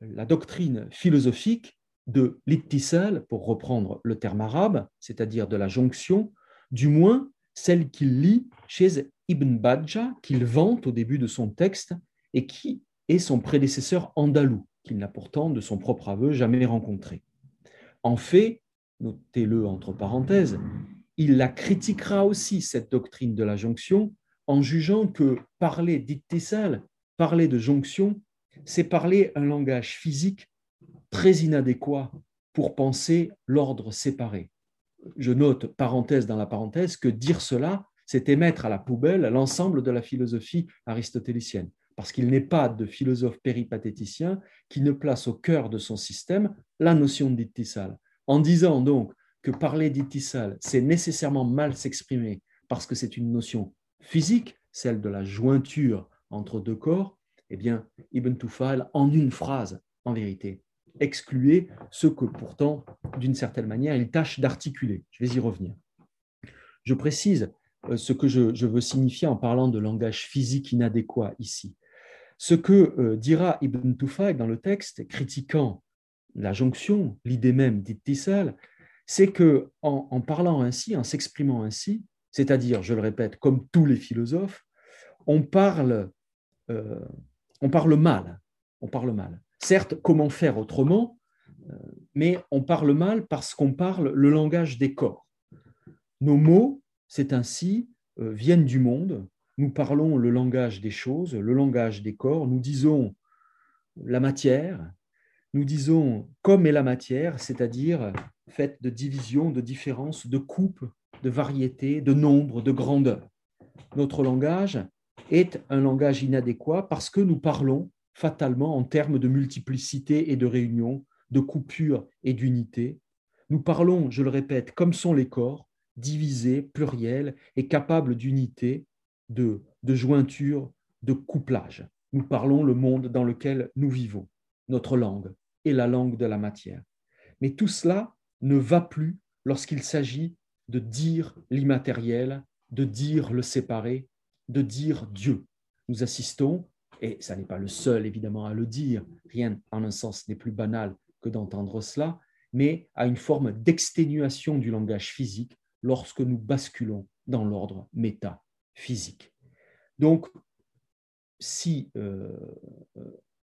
la doctrine philosophique de l'ittisal, pour reprendre le terme arabe, c'est-à-dire de la jonction, du moins celle qu'il lit chez Ibn Badja, qu'il vante au début de son texte, et qui est son prédécesseur andalou, qu'il n'a pourtant, de son propre aveu, jamais rencontré. En fait, notez-le entre parenthèses, il la critiquera aussi, cette doctrine de la jonction, en jugeant que parler d'ittisal, parler de jonction, c'est parler un langage physique très inadéquat pour penser l'ordre séparé. Je note, parenthèse dans la parenthèse, que dire cela, c'était mettre à la poubelle l'ensemble de la philosophie aristotélicienne, parce qu'il n'est pas de philosophe péripatéticien qui ne place au cœur de son système la notion d'ittisal. En disant donc que parler d'ittisal, c'est nécessairement mal s'exprimer, parce que c'est une notion physique, celle de la jointure entre deux corps, eh bien, Ibn Tufal, en une phrase, en vérité, excluer ce que pourtant, d'une certaine manière, il tâche d'articuler. Je vais y revenir. Je précise euh, ce que je, veux signifier en parlant de langage physique inadéquat ici. Ce que euh, dira Ibn Tufayl dans le texte, critiquant la jonction, l'idée même d'Ittisal, c'est que en, parlant ainsi, en s'exprimant ainsi, c'est-à-dire, je le répète, comme tous les philosophes, on parle, euh, on parle mal. On parle mal. Certes, comment faire autrement, euh, mais on parle mal parce qu'on parle le langage des corps. Nos mots, c'est ainsi, euh, viennent du monde. Nous parlons le langage des choses, le langage des corps. Nous disons la matière, nous disons comme est la matière, c'est-à-dire faite de division, de différence, de coupe, de variété, de nombre, de grandeur. Notre langage est un langage inadéquat parce que nous parlons fatalement en termes de multiplicité et de réunion, de coupure et d'unité. Nous parlons, je le répète, comme sont les corps, divisés, pluriels et capables d'unité, de, de jointure, de couplage. Nous parlons le monde dans lequel nous vivons, notre langue et la langue de la matière. Mais tout cela ne va plus lorsqu'il s'agit de dire l'immatériel, de dire le séparé, de dire Dieu. Nous assistons et ça n'est pas le seul évidemment à le dire, rien en un sens n'est plus banal que d'entendre cela, mais à une forme d'exténuation du langage physique lorsque nous basculons dans l'ordre métaphysique. Donc, si,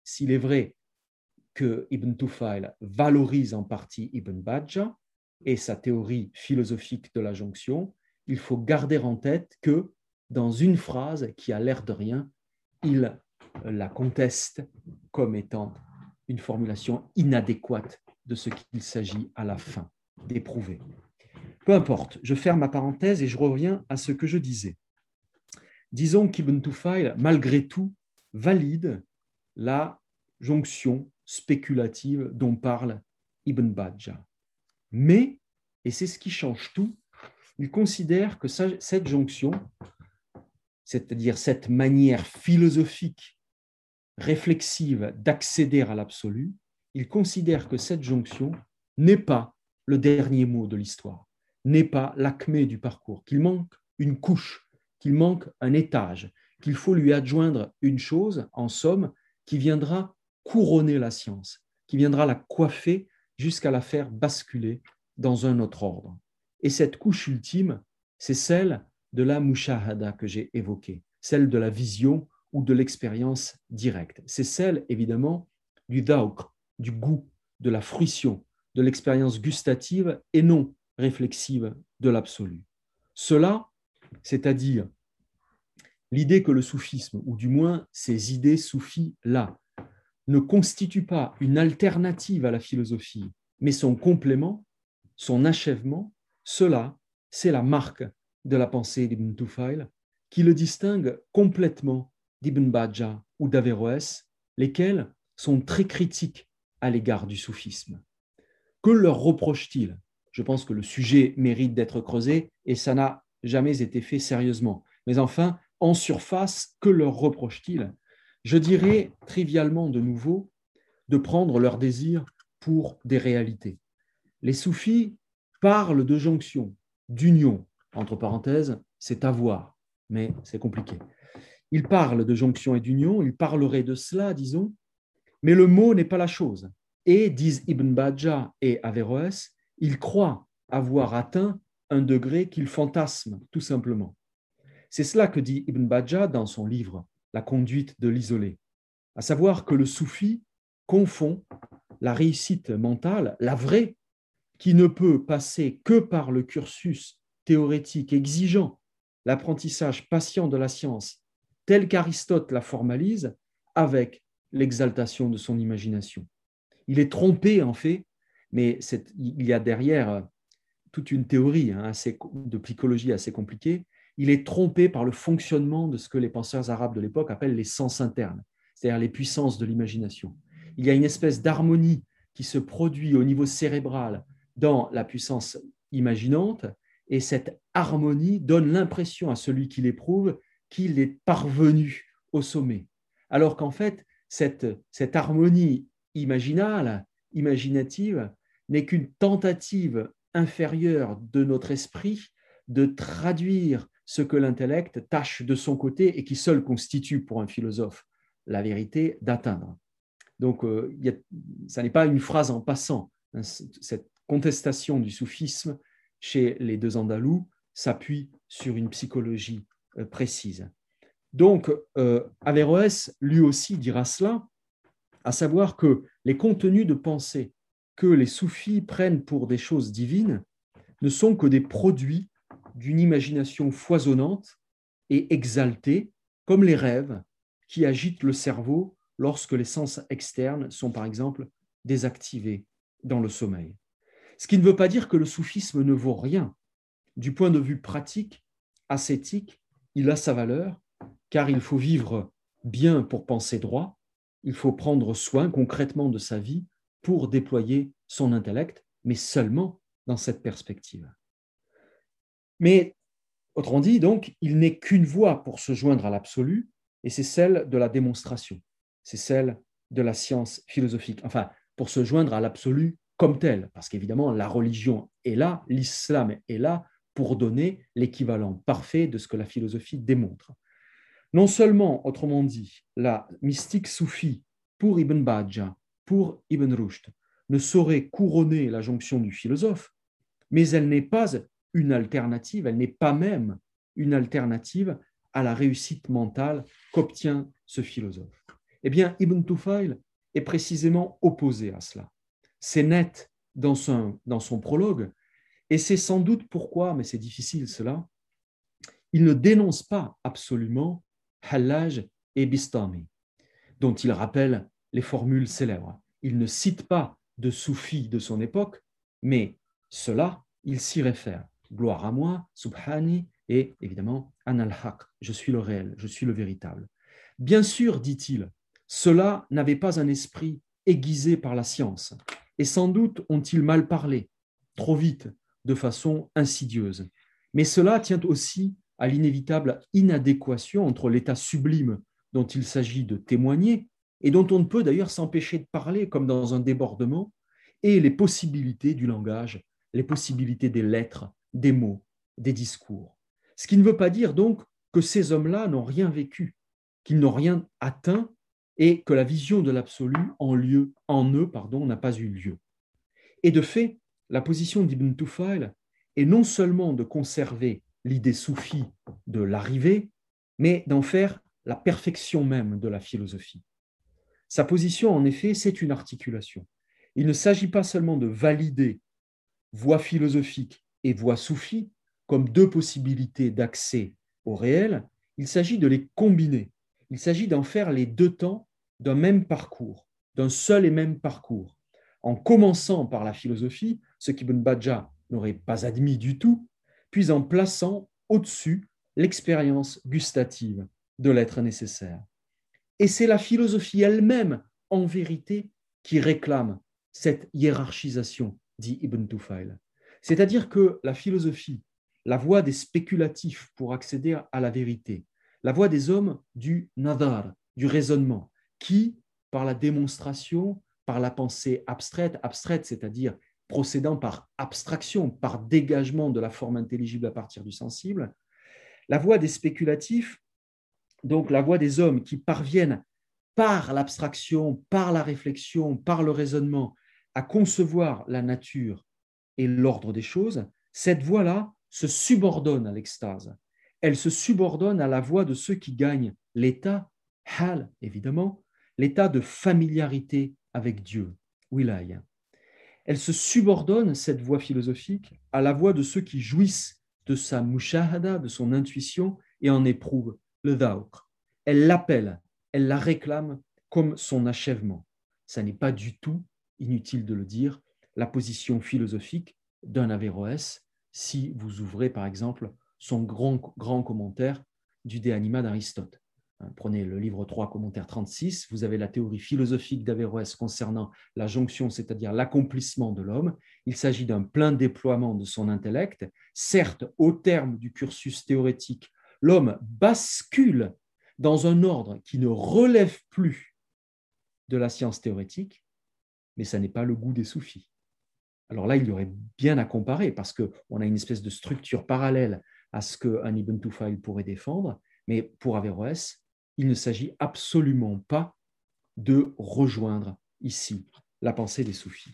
s'il est vrai que Ibn Tufayl valorise en partie Ibn Bajjah et sa théorie philosophique de la jonction, il faut garder en tête que dans une phrase qui a l'air de rien, il la conteste comme étant une formulation inadéquate de ce qu'il s'agit à la fin d'éprouver. Peu importe, je ferme ma parenthèse et je reviens à ce que je disais. Disons qu'Ibn Tufayl, malgré tout, valide la jonction spéculative dont parle Ibn Bajjah. Mais, et c'est ce qui change tout, il considère que cette jonction, c'est-à-dire cette manière philosophique, réflexive d'accéder à l'absolu, il considère que cette jonction n'est pas le dernier mot de l'histoire, n'est pas l'acmé du parcours, qu'il manque une couche, qu'il manque un étage, qu'il faut lui adjoindre une chose, en somme, qui viendra couronner la science, qui viendra la coiffer jusqu'à la faire basculer dans un autre ordre. Et cette couche ultime, c'est celle de la mushahada que j'ai évoquée, celle de la vision ou de l'expérience directe. C'est celle, évidemment, du dauk, du goût, de la fruition, de l'expérience gustative et non réflexive de l'absolu. Cela, c'est-à-dire l'idée que le soufisme, ou du moins ces idées soufis-là, ne constitue pas une alternative à la philosophie, mais son complément, son achèvement, cela, c'est la marque de la pensée d'Ibn Tufayl qui le distingue complètement d'Ibn Bajjah ou d'Averroès, lesquels sont très critiques à l'égard du soufisme. Que leur reproche-t-il? Je pense que le sujet mérite d'être creusé et ça n'a jamais été fait sérieusement. Mais enfin, en surface, que leur reproche-t-il? Je dirais trivialement de nouveau de prendre leur désir pour des réalités. Les soufis parlent de jonction, d'union, entre parenthèses, c'est avoir, mais c'est compliqué. Ils parlent de jonction et d'union, ils parleraient de cela, disons, mais le mot n'est pas la chose. Et, disent Ibn Bajjah et Averroès, ils croient avoir atteint un degré qu'ils fantasment, tout simplement. C'est cela que dit Ibn Bajjah dans son livre la conduite de l'isolé, à savoir que le soufi confond la réussite mentale, la vraie, qui ne peut passer que par le cursus théorétique exigeant, l'apprentissage patient de la science, tel qu'Aristote la formalise, avec l'exaltation de son imagination. Il est trompé, en fait, mais il y a derrière toute une théorie hein, de psychologie assez compliquée, il est trompé par le fonctionnement de ce que les penseurs arabes de l'époque appellent les sens internes, c'est-à-dire les puissances de l'imagination. Il y a une espèce d'harmonie qui se produit au niveau cérébral dans la puissance imaginante, et cette harmonie donne l'impression à celui qui l'éprouve qu'il est parvenu au sommet. Alors qu'en fait, cette, harmonie imaginale, imaginative, n'est qu'une tentative inférieure de notre esprit de traduire ce que l'intellect tâche de son côté et qui seul constitue pour un philosophe la vérité d'atteindre. Donc, euh, ça n'est pas une phrase en passant. Hein, cette contestation du soufisme chez les deux Andalous s'appuie sur une psychologie précise. Donc, euh, Averroès, lui aussi, dira cela, à savoir que les contenus de pensée que les soufis prennent pour des choses divines ne sont que des produits d'une imagination foisonnante et exaltée, comme les rêves qui agitent le cerveau lorsque les sens externes sont par exemple désactivés dans le sommeil. Ce qui ne veut pas dire que le soufisme ne vaut rien. Du point de vue pratique, ascétique, il a sa valeur, car il faut vivre bien pour penser droit, il faut prendre soin concrètement de sa vie pour déployer son intellect, mais seulement dans cette perspective. Mais autrement dit, donc, il n'est qu'une voie pour se joindre à l'absolu, et c'est celle de la démonstration, c'est celle de la science philosophique, enfin, pour se joindre à l'absolu comme tel, parce qu'évidemment, la religion est là, l'islam est là pour donner l'équivalent parfait de ce que la philosophie démontre. Non seulement, autrement dit, la mystique soufie pour Ibn Bajjah, pour Ibn Rushd, ne saurait couronner la jonction du philosophe, mais elle n'est pas une alternative, elle n'est pas même une alternative à la réussite mentale qu'obtient ce philosophe Eh bien, Ibn Tufayl est précisément opposé à cela. C'est net dans son, dans son prologue, et c'est sans doute pourquoi, mais c'est difficile cela, il ne dénonce pas absolument Hallaj et Bistami, dont il rappelle les formules célèbres. Il ne cite pas de soufis de son époque, mais cela, il s'y réfère. Gloire à moi, Subhani, et évidemment, Anal-Haq, je suis le réel, je suis le véritable. Bien sûr, dit-il, cela n'avait pas un esprit aiguisé par la science, et sans doute ont-ils mal parlé, trop vite, de façon insidieuse. Mais cela tient aussi à l'inévitable inadéquation entre l'état sublime dont il s'agit de témoigner, et dont on ne peut d'ailleurs s'empêcher de parler comme dans un débordement, et les possibilités du langage, les possibilités des lettres, des mots, des discours. Ce qui ne veut pas dire donc que ces hommes-là n'ont rien vécu, qu'ils n'ont rien atteint et que la vision de l'absolu en, lieu, en eux pardon, n'a pas eu lieu. Et de fait, la position d'Ibn Tufayl est non seulement de conserver l'idée soufie de l'arrivée, mais d'en faire la perfection même de la philosophie. Sa position, en effet, c'est une articulation. Il ne s'agit pas seulement de valider voie philosophique et voie soufie comme deux possibilités d'accès au réel, il s'agit de les combiner. Il s'agit d'en faire les deux temps d'un même parcours, d'un seul et même parcours, en commençant par la philosophie, ce qu'Ibn Bajjah n'aurait pas admis du tout, puis en plaçant au-dessus l'expérience gustative de l'être nécessaire. Et c'est la philosophie elle-même, en vérité, qui réclame cette hiérarchisation, dit Ibn Tufayl. C'est-à-dire que la philosophie, la voie des spéculatifs pour accéder à la vérité, la voie des hommes du nadar, du raisonnement, qui, par la démonstration, par la pensée abstraite, abstraite, c'est-à-dire procédant par abstraction, par dégagement de la forme intelligible à partir du sensible, la voie des spéculatifs, donc la voie des hommes qui parviennent par l'abstraction, par la réflexion, par le raisonnement, à concevoir la nature et l'ordre des choses, cette voie-là se subordonne à l'extase. Elle se subordonne à la voie de ceux qui gagnent l'état, hal évidemment, l'état de familiarité avec Dieu, wilaya. Elle se subordonne, cette voie philosophique, à la voie de ceux qui jouissent de sa mushahada, de son intuition, et en éprouvent le dhawq. Elle l'appelle, elle la réclame comme son achèvement. Ça n'est pas du tout, inutile de le dire, la position philosophique d'un Averroès si vous ouvrez par exemple son grand, grand commentaire du De Anima d'Aristote. Hein, prenez le livre 3, commentaire 36, vous avez la théorie philosophique d'Averroès concernant la jonction, c'est-à-dire l'accomplissement de l'homme. Il s'agit d'un plein déploiement de son intellect. Certes, au terme du cursus théorétique, l'homme bascule dans un ordre qui ne relève plus de la science théorétique, mais ça n'est pas le goût des soufis. Alors là, il y aurait bien à comparer parce qu'on a une espèce de structure parallèle à ce qu'un Ibn Tufayl pourrait défendre, mais pour Averroès, il ne s'agit absolument pas de rejoindre ici la pensée des soufis.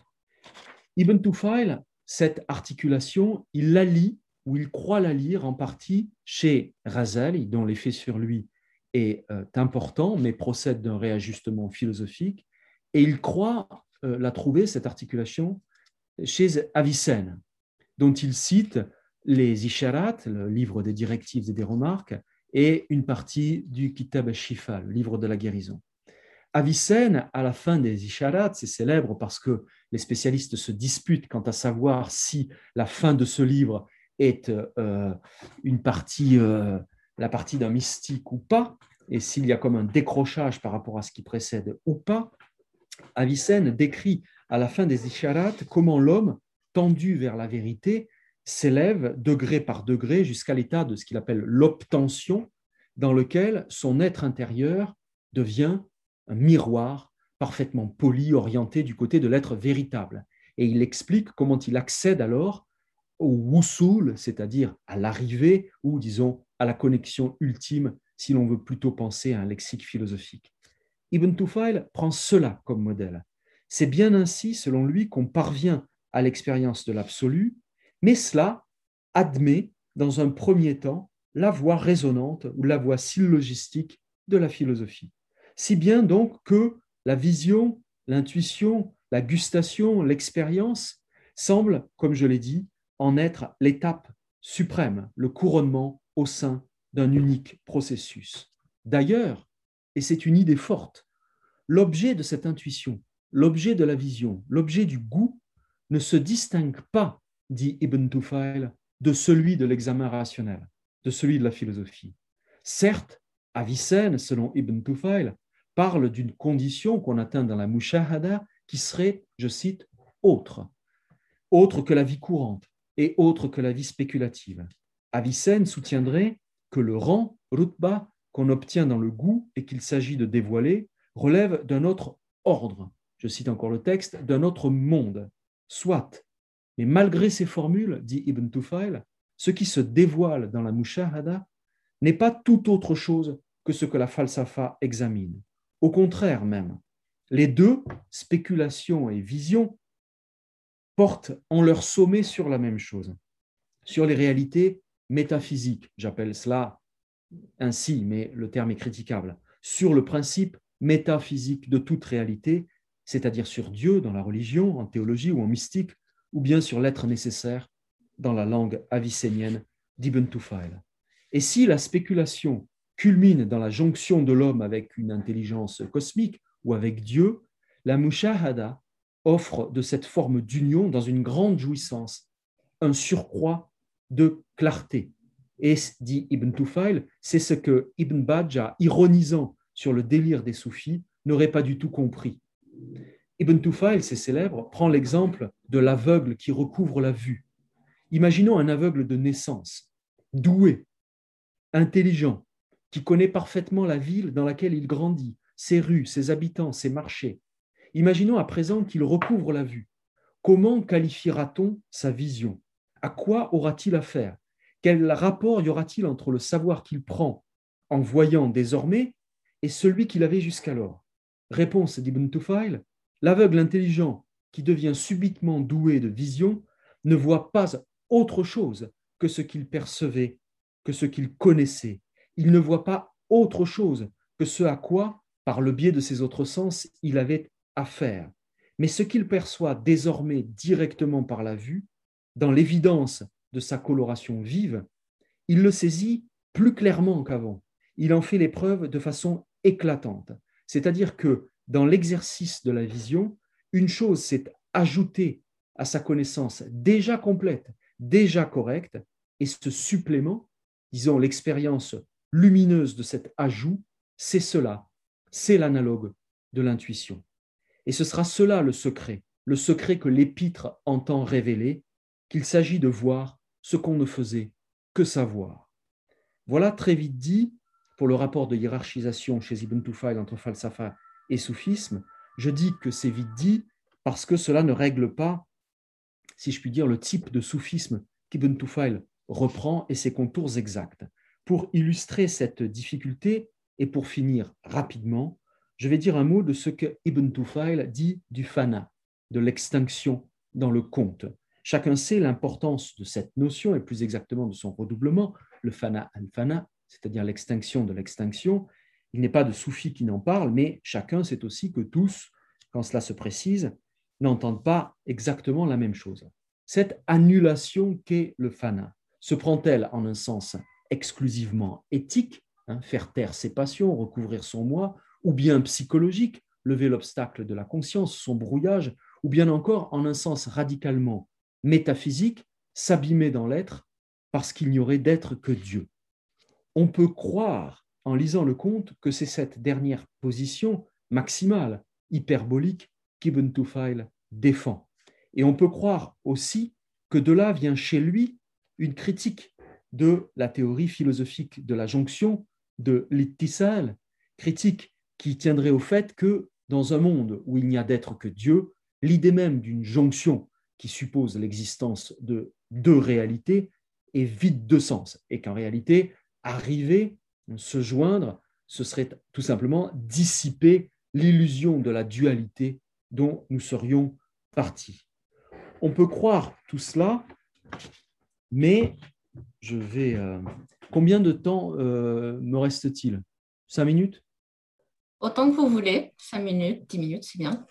Ibn Tufayl, cette articulation, il la lit ou il croit la lire en partie chez Razali, dont l'effet sur lui est euh, important, mais procède d'un réajustement philosophique, et il croit euh, la trouver, cette articulation, chez Avicenne, dont il cite les Isharat, le livre des directives et des remarques, et une partie du Kitab al-Shifa, le livre de la guérison. Avicenne, à la fin des Isharat, c'est célèbre parce que les spécialistes se disputent quant à savoir si la fin de ce livre est euh, une partie, euh, la partie d'un mystique ou pas, et s'il y a comme un décrochage par rapport à ce qui précède ou pas. Avicenne décrit à la fin des Isharat comment l'homme, tendu vers la vérité, s'élève degré par degré jusqu'à l'état de ce qu'il appelle l'obtention, dans lequel son être intérieur devient un miroir parfaitement poli, orienté du côté de l'être véritable. Et il explique comment il accède alors au wusul, c'est-à-dire à, l'arrivée ou disons à la connexion ultime, si l'on veut plutôt penser à un lexique philosophique. Ibn Tufayl prend cela comme modèle. C'est bien ainsi, selon lui, qu'on parvient à l'expérience de l'absolu mais cela admet, dans un premier temps, la voix résonante ou la voix syllogistique de la philosophie. Si bien donc que la vision, l'intuition, la gustation, l'expérience semblent, comme je l'ai dit, en être l'étape suprême, le couronnement au sein d'un unique processus. D'ailleurs, et c'est une idée forte, l'objet de cette intuition, l'objet de la vision, l'objet du goût ne se distingue pas, dit Ibn Tufail, de celui de l'examen rationnel, de celui de la philosophie. Certes, Avicenne, selon Ibn Tufail, parle d'une condition qu'on atteint dans la mushahada qui serait, je cite, autre, autre que la vie courante et autre que la vie spéculative. Avicenne soutiendrait que le rang, rutba, qu'on obtient dans le goût et qu'il s'agit de dévoiler, relève d'un autre ordre, je cite encore le texte, d'un autre monde. Soit, mais malgré ces formules, dit Ibn Tufail, ce qui se dévoile dans la mushahada n'est pas tout autre chose que ce que la falsafa examine. Au contraire même, les deux, spéculation et vision, portent en leur sommet sur la même chose, sur les réalités métaphysiques, j'appelle cela ainsi, mais le terme est critiquable, sur le principe métaphysique de toute réalité, c'est-à-dire sur Dieu dans la religion, en théologie ou en mystique, ou bien sur l'être nécessaire dans la langue avicénienne d'Ibn Tufail. Et si la spéculation culmine dans la jonction de l'homme avec une intelligence cosmique ou avec Dieu, la mushahada offre de cette forme d'union dans une grande jouissance, un surcroît de clarté. Et, dit Ibn Tufail, c'est ce que Ibn Bajjah, ironisant sur le délire des soufis, n'aurait pas du tout compris. Ibn Tufail, c'est célèbre, prend l'exemple de l'aveugle qui recouvre la vue. Imaginons un aveugle de naissance, doué, intelligent, qui connaît parfaitement la ville dans laquelle il grandit, ses rues, ses habitants, ses marchés. Imaginons à présent qu'il recouvre la vue. Comment qualifiera-t-on sa vision? À quoi aura-t-il affaire? Quel rapport y aura-t-il entre le savoir qu'il prend en voyant désormais et celui qu'il avait jusqu'alors? Réponse d'Ibn Tufail L'aveugle intelligent qui devient subitement doué de vision ne voit pas autre chose que ce qu'il percevait que ce qu'il connaissait. Il ne voit pas autre chose que ce à quoi, par le biais de ses autres sens, il avait affaire. Mais ce qu'il perçoit désormais directement par la vue, dans l'évidence de sa coloration vive, il le saisit plus clairement qu'avant. Il en fait l'épreuve de façon éclatante. C'est-à-dire que dans l'exercice de la vision, une chose s'est ajoutée à sa connaissance déjà complète, déjà correcte, et ce supplément disons, l'expérience lumineuse de cet ajout, c'est cela, c'est l'analogue de l'intuition. Et ce sera cela le secret, le secret que l'épître entend révéler, qu'il s'agit de voir ce qu'on ne faisait que savoir. Voilà très vite dit, pour le rapport de hiérarchisation chez Ibn Tufail entre falsafa et soufisme, je dis que c'est vite dit parce que cela ne règle pas, si je puis dire, le type de soufisme qu'Ibn Tufail reprend et ses contours exacts. Pour illustrer cette difficulté et pour finir rapidement, je vais dire un mot de ce que Ibn Tufail dit du fana, de l'extinction dans le conte. Chacun sait l'importance de cette notion et plus exactement de son redoublement, le fana al-fana, c'est-à-dire l'extinction de l'extinction. Il n'est pas de soufi qui n'en parle, mais chacun sait aussi que tous, quand cela se précise, n'entendent pas exactement la même chose. Cette annulation qu'est le fana, se prend-elle en un sens exclusivement éthique, hein, faire taire ses passions, recouvrir son moi, ou bien psychologique, lever l'obstacle de la conscience, son brouillage, ou bien encore en un sens radicalement métaphysique, s'abîmer dans l'être parce qu'il n'y aurait d'être que Dieu? On peut croire, en lisant le conte, que c'est cette dernière position maximale, hyperbolique, qu'Ibn Tufail défend. Et on peut croire aussi que de là vient chez lui une critique de la théorie philosophique de la jonction de l'ittisal, critique qui tiendrait au fait que dans un monde où il n'y a d'être que Dieu, l'idée même d'une jonction qui suppose l'existence de deux réalités est vide de sens et qu'en réalité, arriver, se joindre, ce serait tout simplement dissiper l'illusion de la dualité dont nous serions partis. On peut croire tout cela mais je vais euh, Combien de temps euh, me reste-t-il? Cinq minutes? Autant que vous voulez. Cinq minutes, dix minutes, c'est bien.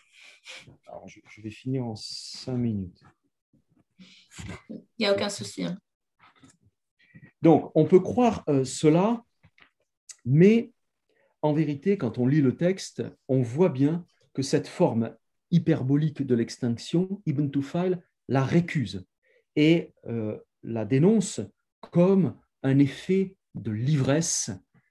Alors, je, vais finir en cinq minutes. Il n'y a aucun souci. Hein. Donc, on peut croire euh, cela, mais en vérité, quand on lit le texte, on voit bien que cette forme hyperbolique de l'extinction, Ibn Tufail la récuse et euh, la dénonce comme un effet de l'ivresse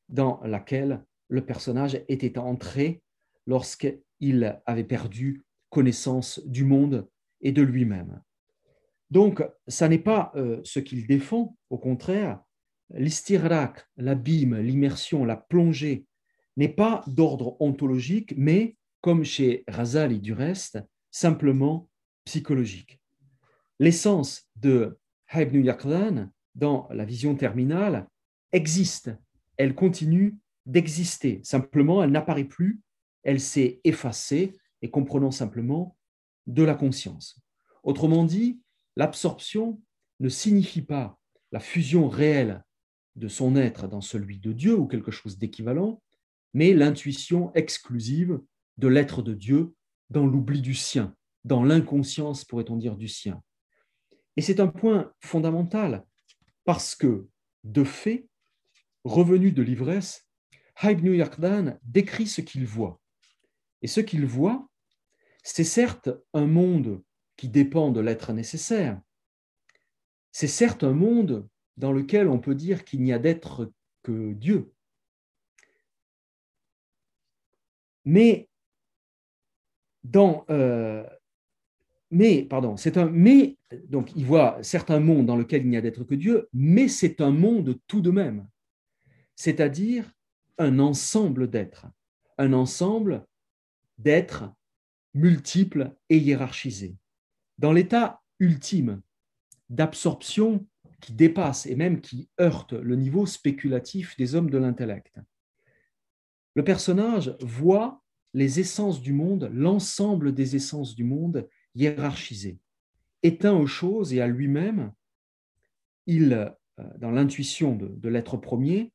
dans laquelle le personnage était entré lorsqu'il avait perdu connaissance du monde et de lui-même. Donc, ça n'est pas euh, ce qu'il défend, au contraire, l'istirrak, l'abîme, l'immersion, la plongée n'est pas d'ordre ontologique, mais, comme chez Razali du reste, simplement psychologique. L'essence de Ibn Yaqdan dans la vision terminale existe, elle continue d'exister, simplement elle n'apparaît plus, elle s'est effacée et comprenons simplement de la conscience. Autrement dit, L'absorption ne signifie pas la fusion réelle de son être dans celui de Dieu ou quelque chose d'équivalent, mais l'intuition exclusive de l'être de Dieu dans l'oubli du sien, dans l'inconscience, pourrait-on dire, du sien. Et c'est un point fondamental parce que, de fait, revenu de l'ivresse, Ibn Yaqdan décrit ce qu'il voit. Et ce qu'il voit, c'est certes un monde qui dépend de l'être nécessaire. C'est certes un monde dans lequel on peut dire qu'il n'y a d'être que Dieu. Mais dans euh, mais pardon, c'est un mais donc il voit certes un monde dans lequel il n'y a d'être que Dieu, mais c'est un monde tout de même. C'est-à-dire un ensemble d'êtres, un ensemble d'êtres multiples et hiérarchisés dans l'état ultime d'absorption qui dépasse et même qui heurte le niveau spéculatif des hommes de l'intellect. Le personnage voit les essences du monde, l'ensemble des essences du monde hiérarchisées. Éteint aux choses et à lui-même, il, euh, dans l'intuition de, de l'être premier,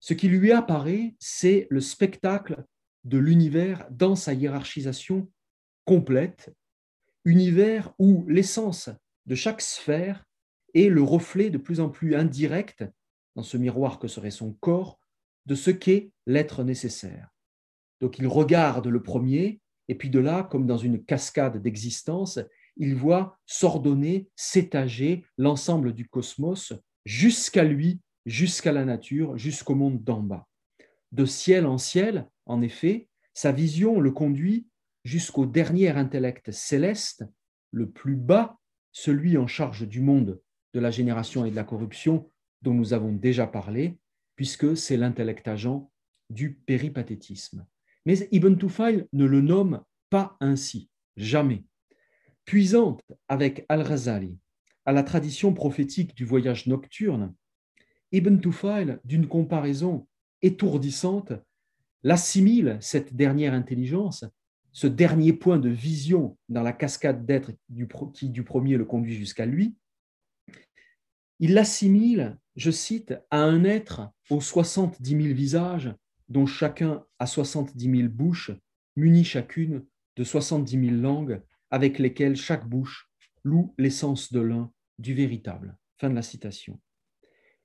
ce qui lui apparaît, c'est le spectacle de l'univers dans sa hiérarchisation complète univers où l'essence de chaque sphère est le reflet de plus en plus indirect, dans ce miroir que serait son corps, de ce qu'est l'être nécessaire. Donc il regarde le premier, et puis de là, comme dans une cascade d'existence, il voit s'ordonner, s'étager l'ensemble du cosmos jusqu'à lui, jusqu'à la nature, jusqu'au monde d'en bas. De ciel en ciel, en effet, sa vision le conduit jusqu'au dernier intellect céleste, le plus bas, celui en charge du monde, de la génération et de la corruption dont nous avons déjà parlé, puisque c'est l'intellect agent du péripathétisme. Mais Ibn Tufail ne le nomme pas ainsi, jamais. Puisante avec Al-Ghazali à la tradition prophétique du voyage nocturne, Ibn Tufail, d'une comparaison étourdissante, l'assimile, cette dernière intelligence, ce dernier point de vision dans la cascade d'êtres qui du premier le conduit jusqu'à lui, il l'assimile, je cite, à un être aux soixante-dix mille visages, dont chacun a soixante-dix mille bouches, munies chacune de soixante-dix mille langues, avec lesquelles chaque bouche loue l'essence de l'un, du véritable. Fin de la citation.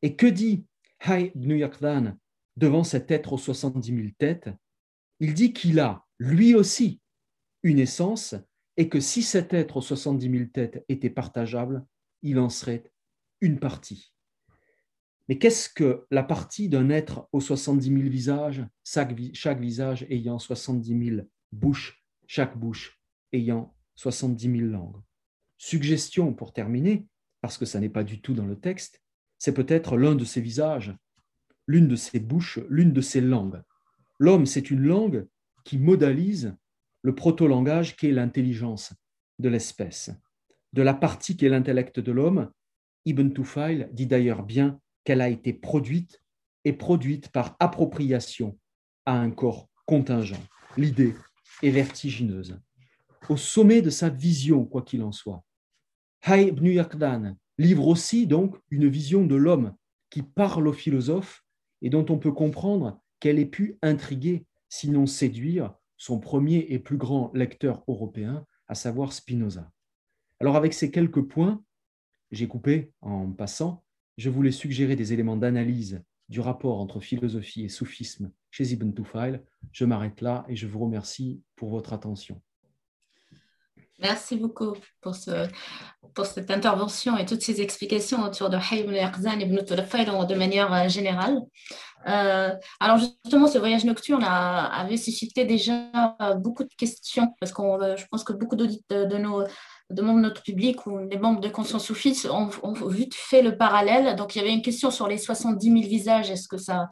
Et que dit Hay ibn devant cet être aux soixante-dix mille têtes? Il dit qu'il a lui aussi une essence, et que si cet être aux 70 000 têtes était partageable, il en serait une partie. Mais qu'est-ce que la partie d'un être aux 70 000 visages, chaque, visage ayant 70 000 bouches, chaque bouche ayant 70 000 langues? Suggestion pour terminer, parce que ça n'est pas du tout dans le texte, c'est peut-être l'un de ces visages, l'une de ces bouches, l'une de ces langues. L'homme, c'est une langue qui modalise le proto-langage qui est l'intelligence de l'espèce. De la partie qui est l'intellect de l'homme, Ibn Tufail dit d'ailleurs bien qu'elle a été produite et produite par appropriation à un corps contingent. L'idée est vertigineuse. Au sommet de sa vision, quoi qu'il en soit, Hay ibn Yaqdan livre aussi donc une vision de l'homme qui parle aux philosophes et dont on peut comprendre qu'elle ait pu intriguer, sinon séduire, son premier et plus grand lecteur européen, à savoir Spinoza. Alors avec ces quelques points, j'ai coupé en passant, je voulais suggérer des éléments d'analyse du rapport entre philosophie et soufisme chez Ibn Tufail. Je m'arrête là et je vous remercie pour votre attention. Merci beaucoup pour, ce, pour cette intervention et toutes ces explications autour de Hayy ibn Ibn Tufail de manière euh, générale. Euh, alors justement, ce voyage nocturne a, avait suscité déjà euh, beaucoup de questions parce que je pense que beaucoup d'auditeurs de nos de membres de notre public ou des membres de Conscience Soufis ont, ont, vite fait le parallèle. Donc, il y avait une question sur les 70 000 visages. Est-ce que ça,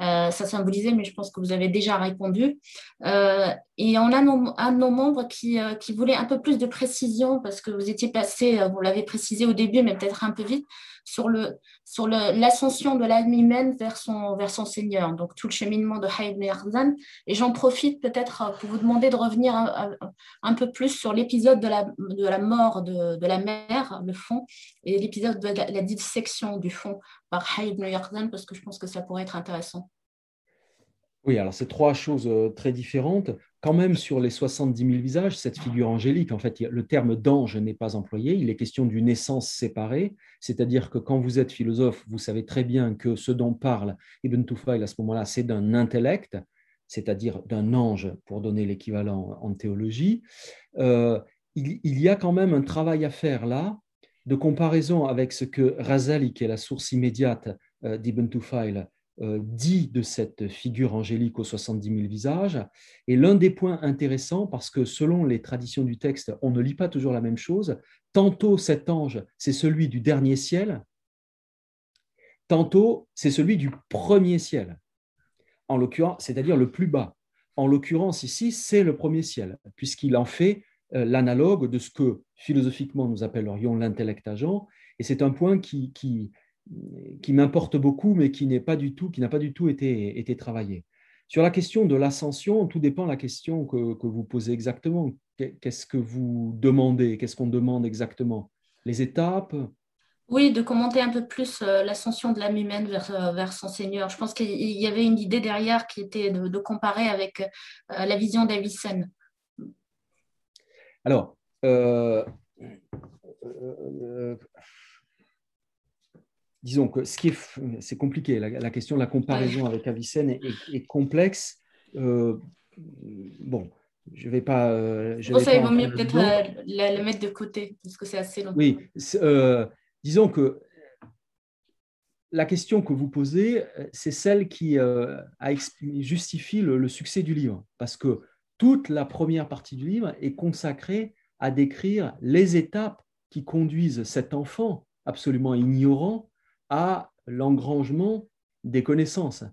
euh, ça symbolisait, mais je pense que vous avez déjà répondu. Euh, et on a un de nos membres qui, euh, qui, voulait un peu plus de précision, parce que vous étiez passé, vous l'avez précisé au début, mais peut-être un peu vite, sur le sur l'ascension de l'âme humaine vers son, vers son Seigneur, donc tout le cheminement de Haïd Arzan. Et j'en profite peut-être pour vous demander de revenir un, peu plus sur l'épisode de la, de la mort de, de la mère, le fond, et l'épisode de la, dissection du fond par Haïd Arzan, parce que je pense que ça pourrait être intéressant. Oui, alors c'est trois choses euh, très différentes. Quand même, sur les 70 000 visages, cette figure angélique, en fait, le terme d'ange n'est pas employé. Il est question d'une essence séparée, c'est-à-dire que quand vous êtes philosophe, vous savez très bien que ce dont parle Ibn Tufayl à ce moment-là, c'est d'un intellect, c'est-à-dire d'un ange, pour donner l'équivalent en théologie. Euh, il, y a quand même un travail à faire là, de comparaison avec ce que Razali, qui est la source immédiate euh, d'Ibn Tufayl, dit de cette figure angélique aux 70 000 visages. Et l'un des points intéressants, parce que selon les traditions du texte, on ne lit pas toujours la même chose, tantôt cet ange, c'est celui du dernier ciel, tantôt c'est celui du premier ciel, en l'occurrence, c'est-à-dire le plus bas. En l'occurrence ici, c'est le premier ciel, puisqu'il en fait euh, l'analogue de ce que philosophiquement nous appellerions l'intellect agent, et c'est un point qui, qui, qui m'importe beaucoup, mais qui n'est pas du tout, qui n'a pas du tout été, été travaillé. Sur la question de l'ascension, tout dépend de la question que, que vous posez exactement. Qu'est-ce que vous demandez? Qu'est-ce qu'on demande exactement? Les étapes? Oui, de commenter un peu plus euh, l'ascension de l'âme humaine vers, euh, vers, son Seigneur. Je pense qu'il y avait une idée derrière qui était de, comparer avec euh, la vision d'Avicenne. Alors, disons que ce qui est, c'est compliqué. La, question de la comparaison avec Avicenne est, complexe. Euh, bon, je vais pas. Euh, je ça, il vaut mieux peut-être euh, la, mettre de côté parce que c'est assez long. Oui, disons que la question que vous posez, c'est celle qui justifie le, le, succès du livre, parce que toute la première partie du livre est consacrée à décrire les étapes qui conduisent cet enfant absolument ignorant à l'engrangement des connaissances.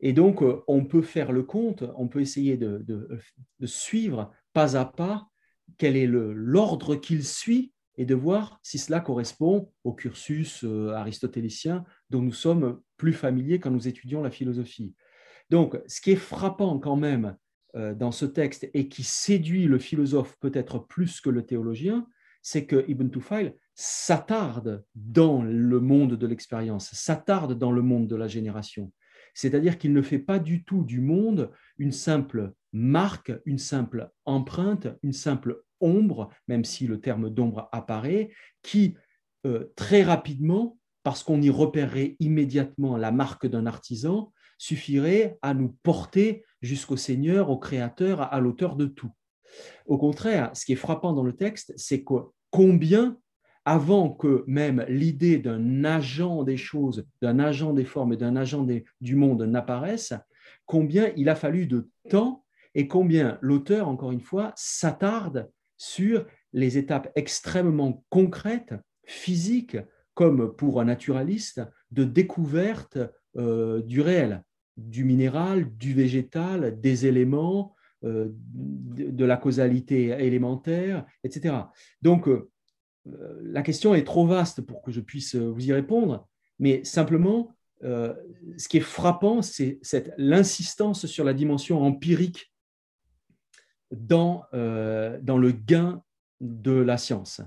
Et donc, euh, on peut faire le compte, on peut essayer de, suivre pas à pas quel est l'ordre qu'il suit et de voir si cela correspond au cursus euh, aristotélicien dont nous sommes plus familiers quand nous étudions la philosophie. Donc, ce qui est frappant quand même euh, dans ce texte et qui séduit le philosophe peut-être plus que le théologien, c'est que Ibn Tufail s'attarde dans le monde de l'expérience, s'attarde dans le monde de la génération. C'est-à-dire qu'il ne fait pas du tout du monde une simple marque, une simple empreinte, une simple ombre, même si le terme d'ombre apparaît, qui euh, très rapidement, parce qu'on y repérerait immédiatement la marque d'un artisan, suffirait à nous porter jusqu'au Seigneur, au Créateur, à l'auteur de tout. Au contraire, ce qui est frappant dans le texte, c'est que combien avant que même l'idée d'un agent des choses, d'un agent des formes et d'un agent du monde n'apparaisse, combien il a fallu de temps et combien l'auteur, encore une fois, s'attarde sur les étapes extrêmement concrètes, physiques, comme pour un naturaliste, de découverte euh, du réel, du minéral, du végétal, des éléments, euh, de, la causalité élémentaire, etc. Donc, euh, la question est trop vaste pour que je puisse euh, vous y répondre, mais simplement, euh, ce qui est frappant, c'est l'insistance sur la dimension empirique dans, dans le gain de la science.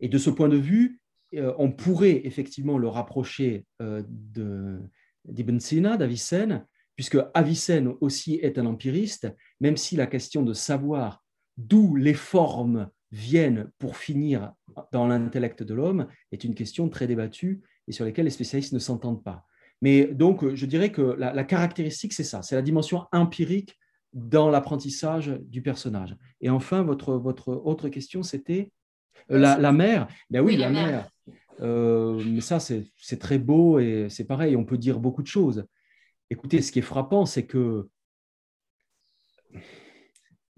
Et de ce point de vue, on pourrait effectivement le rapprocher d'Ibn Sina, d'Avicenne, puisque Avicenne aussi est un empiriste, même si la question de savoir d'où les formes viennent pour finir dans l'intellect de l'homme est une question très débattue et sur laquelle les spécialistes ne s'entendent pas. Mais donc, je dirais que la, caractéristique, c'est ça, c'est la dimension empirique dans l'apprentissage du personnage. Et enfin, votre, votre autre question, c'était la, la, mère. Ben oui, la, mère. Euh, mais ça, c'est très beau et c'est pareil, on peut dire beaucoup de choses. Écoutez, ce qui est frappant, c'est que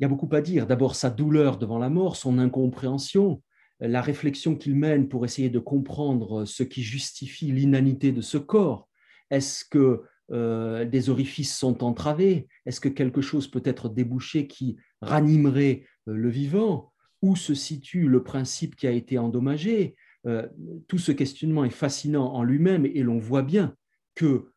il y a beaucoup à dire. D'abord, sa douleur devant la mort, son incompréhension, la réflexion qu'il mène pour essayer de comprendre ce qui justifie l'inanité de ce corps. Est-ce que euh, des orifices sont entravés? Est-ce que quelque chose peut être débouché qui ranimerait euh, le vivant? Où se situe le principe qui a été endommagé? Euh, Tout ce questionnement est fascinant en lui-même et l'on voit bien que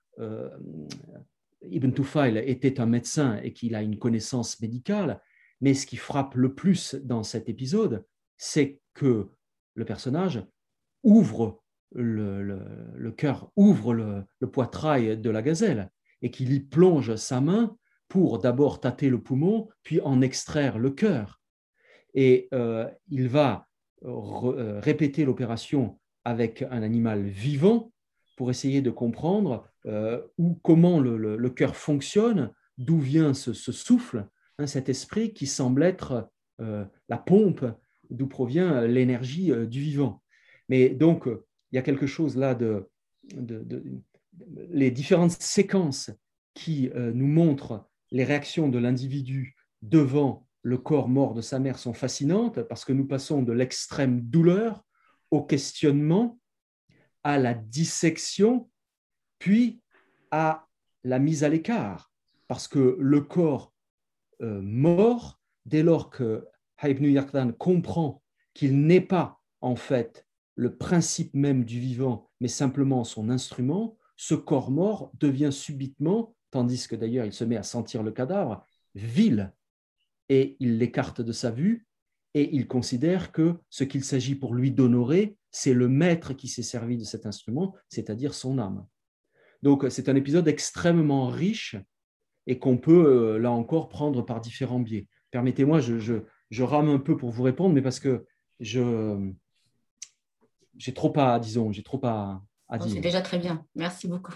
Ibn Tufail était un médecin et qu'il a une connaissance médicale, mais ce qui frappe le plus dans cet épisode, c'est que le personnage ouvre le, cœur, ouvre le, poitrail de la gazelle et qu'il y plonge sa main pour d'abord tâter le poumon, puis en extraire le cœur. Et euh, il va euh, répéter l'opération avec un animal vivant pour essayer de comprendre euh, comment le, cœur fonctionne, d'où vient ce souffle, Hein, cet esprit qui semble être euh, la pompe d'où provient l'énergie euh, du vivant. Mais donc, il y a quelque chose là de, les différentes séquences qui euh, nous montrent les réactions de l'individu devant le corps mort de sa mère sont fascinantes parce que nous passons de l'extrême douleur au questionnement, à la dissection, puis à la mise à l'écart, parce que le corps euh, mort dès lors que Ibn Yaqdan comprend qu'il n'est pas en fait le principe même du vivant, mais simplement son instrument, ce corps mort devient subitement, tandis que d'ailleurs il se met à sentir le cadavre, vil, et il l'écarte de sa vue, et il considère que ce qu'il s'agit pour lui d'honorer, c'est le maître qui s'est servi de cet instrument, c'est-à-dire son âme. Donc c'est un épisode extrêmement riche et qu'on peut, euh, là encore, prendre par différents biais. Permettez-moi, je, rame un peu pour vous répondre, mais parce que je j'ai trop à, disons, j'ai trop à, dire. C'est déjà très bien. Merci beaucoup.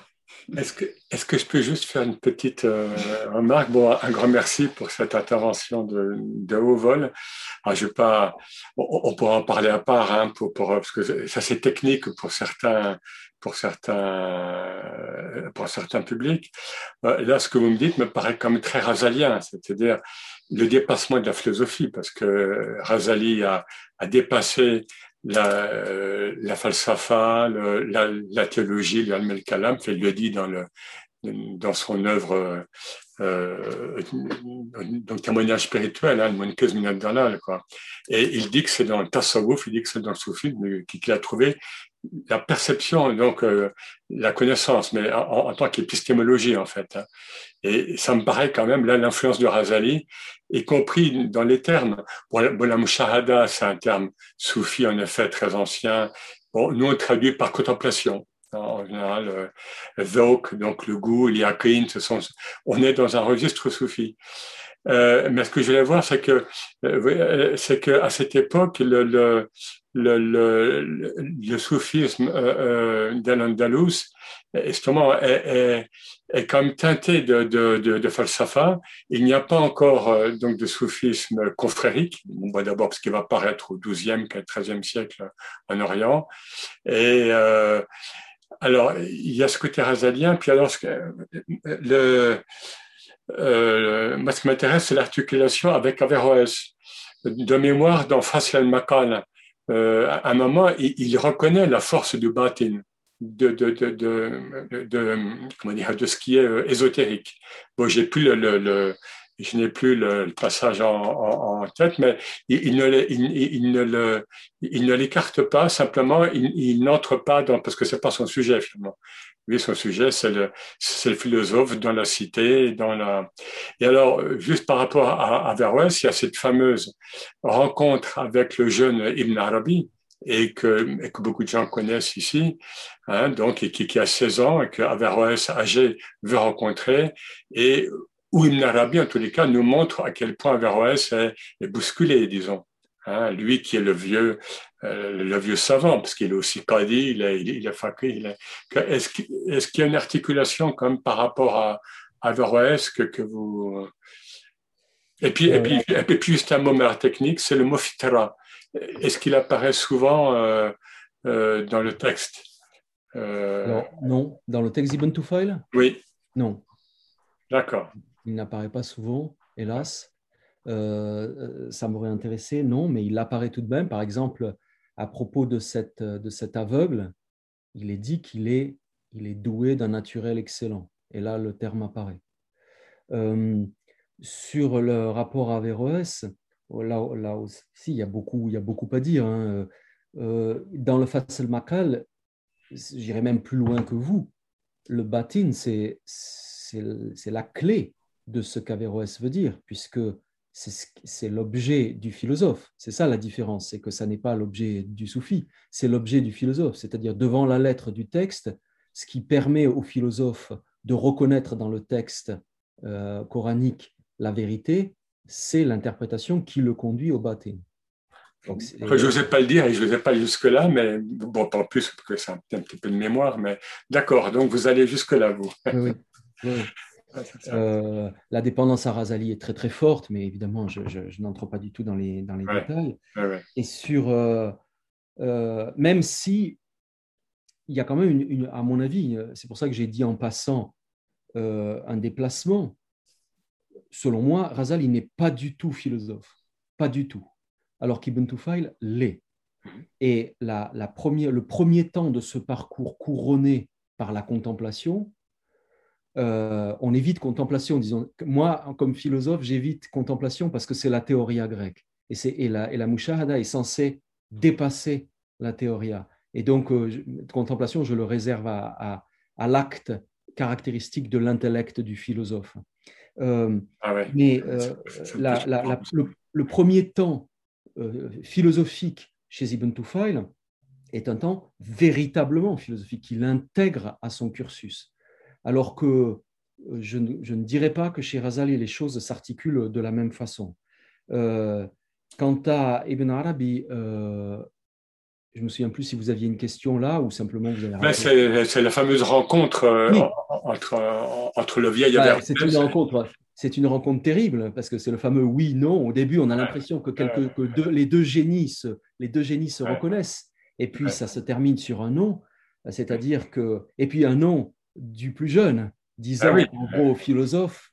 Est-ce que, est que je peux juste faire une petite euh, remarque? Bon, Un grand merci pour cette intervention de, haut vol. Alors, je pas, on, pourra en parler à part, hein, parce que ça c'est technique pour certains, pour certains, pour certains publics. Euh, là, ce que vous me dites me paraît comme très rasalien, c'est-à-dire le dépassement de la philosophie, parce que Razali a dépassé la, la falsafa, la, théologie, le al-kalam, il le dit dans, le, dans son œuvre euh, donc témoignage spirituel, hein, quoi. Et il dit que c'est dans le tasawwuf, il dit que c'est dans le soufisme qu'il a trouvé la perception, donc euh, la connaissance, mais en, tant qu'épistémologie en fait. Hein. Et ça me paraît quand même là l'influence de Razali, y compris dans les termes. Bon, la mushahada, c'est un terme soufi en effet très ancien. Bon, nous on traduit par contemplation. En général, euh, donc le goût, l'yaqin, ce sont, on est dans un registre soufi. Euh, mais ce que je voulais voir, c'est que, c'est que à cette époque, le, le, le, le, le soufisme euh, euh d'Al-Andalus, justement, est, est, est même teinté de, de, de, de falsafa. Il n'y a pas encore euh, donc de soufisme confrérique. On voit d'abord ce qui va apparaître au XIIe, XIIIe siècle en Orient. Et euh, alors, il y a ce côté razalien, puis alors, le, euh, moi, ce qui m'intéresse, c'est l'articulation avec Averroès. De mémoire, dans Fasl al euh, à un moment, il, reconnaît la force du batin, de, de, de, comment dire, de ce qui est euh, ésotérique. Bon, j'ai plus le, le, je n'ai plus le, passage en, tête, mais il, ne, il, il, il ne l'écarte pas, simplement, il n'entre pas dans, parce que c'est pas son sujet finalement. Lui, son sujet, c'est le, c'est le philosophe dans la cité, dans la. Et alors, juste par rapport à, à il y a cette fameuse rencontre avec le jeune Ibn Arabi, et que, que beaucoup de gens connaissent ici, hein, donc, et qui, qui, a 16 ans et que Averroès âgé veut rencontrer, et où Ibn Arabi, en tous les cas, nous montre à quel point Averroès est bousculé, disons. Hein, lui qui est le vieux, euh, le vieux savant, parce qu'il est aussi qadi, il est, il. Est-ce qu'il est y a une articulation comme par rapport à, Averroès que, que vous... Et puis, et, puis, et puis, juste un mot technique, c'est le mot fitra. Est-ce qu'il apparaît souvent euh, euh, dans le texte? Euh... Non, dans le texte d'Ibn Tufail Oui. Non. D'accord. Il n'apparaît pas souvent, hélas. Euh, ça m'aurait intéressé, non, mais il apparaît tout de même. Par exemple, à propos de, cette, de cet aveugle, il est dit qu'il est, il est doué d'un naturel excellent. Et là, le terme apparaît. Euh, sur le rapport à Averroès, là, là aussi, il y, a beaucoup, il y a beaucoup à dire. Hein. Euh, dans le Fatsal Makal, j'irai même plus loin que vous. Le batin, c'est la clé de ce qu'Averroès veut dire, puisque c'est l'objet du philosophe. C'est ça la différence, c'est que ça n'est pas l'objet du soufi, c'est l'objet du philosophe, c'est-à-dire devant la lettre du texte, ce qui permet au philosophe de reconnaître dans le texte euh, coranique la vérité, c'est l'interprétation qui le conduit au baptême. je n'osais pas le dire et je n'osais pas jusque-là, mais bon, pas plus, parce que c'est un, petit peu de mémoire, mais d'accord, donc vous allez jusque-là, vous. Oui, euh, la dépendance à Razali est très très forte, mais évidemment, je, n'entre pas du tout dans les, dans les détails. Et sur, euh, même si il y a quand même, une, à mon avis, c'est pour ça que j'ai dit en passant euh, un déplacement. Selon moi, Razali n'est pas du tout philosophe, pas du tout, alors qu'Ibn Tufail l'est. Et la, la première, le premier temps de ce parcours couronné par la contemplation, euh, on évite contemplation. Disons, moi, comme philosophe, j'évite contemplation parce que c'est la théoria grecque. Et, et, la, et la mushahada est censée dépasser la théoria. Et donc, euh, contemplation, je le réserve à, l'acte caractéristique de l'intellect du philosophe. Euh, ah mais euh, le, premier temps philosophique chez Ibn Tufail est un temps véritablement philosophique, qu'il intègre à son cursus. Alors que je, je, ne dirais pas que chez Razali les choses s'articulent de la même façon. quant à Ibn Arabi, je me souviens plus si vous aviez une question là ou simplement vous avez. Ben, c'est la fameuse rencontre euh, entre, entre le vieil bah, C'est une rencontre. C'est une rencontre terrible parce que c'est le fameux oui/non. Au début, on a l'impression que, quelques, que les deux génies se, les deux génies se reconnaissent, et puis ça se termine sur un non. C'est-à-dire que et puis un non du plus jeune, disant ah en gros au philosophe,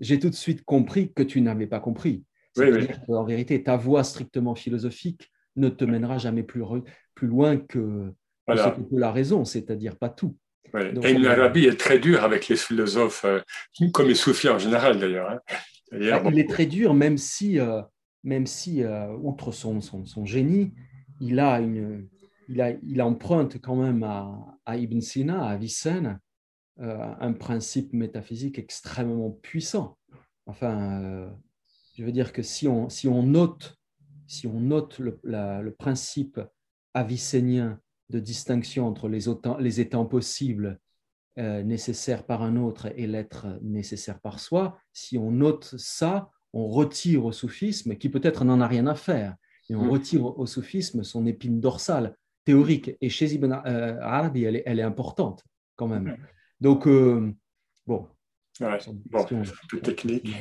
j'ai tout de suite compris que tu n'avais pas compris. C'est-à-dire qu'en vérité, ta voix strictement philosophique ne te mènera jamais plus, plus loin que, ce que la raison, c'est-à-dire pas tout. et Ibn Arabi est très dur avec les philosophes, euh, comme les soufis en général d'ailleurs. Hein. Bah, il est très dur, même si, euh, même si euh, outre son, son, génie, il, a une, il, a, il emprunte quand même à, à Ibn Sina, à Avicenne, un principe métaphysique extrêmement puissant. Enfin, je veux dire que si on, si on note si on note le, principe avicénien de distinction entre les, les étangs possibles euh, nécessaires par un autre et l'être nécessaire par soi, si on note ça, on retire au soufisme, qui peut-être n'en a rien à faire, mais on mm. retire au soufisme son épine dorsale théorique. Et chez Ibn euh, Arabi, elle est, elle est, importante quand même. Mm. Donc, euh, bon. Ouais, bon, tout technique.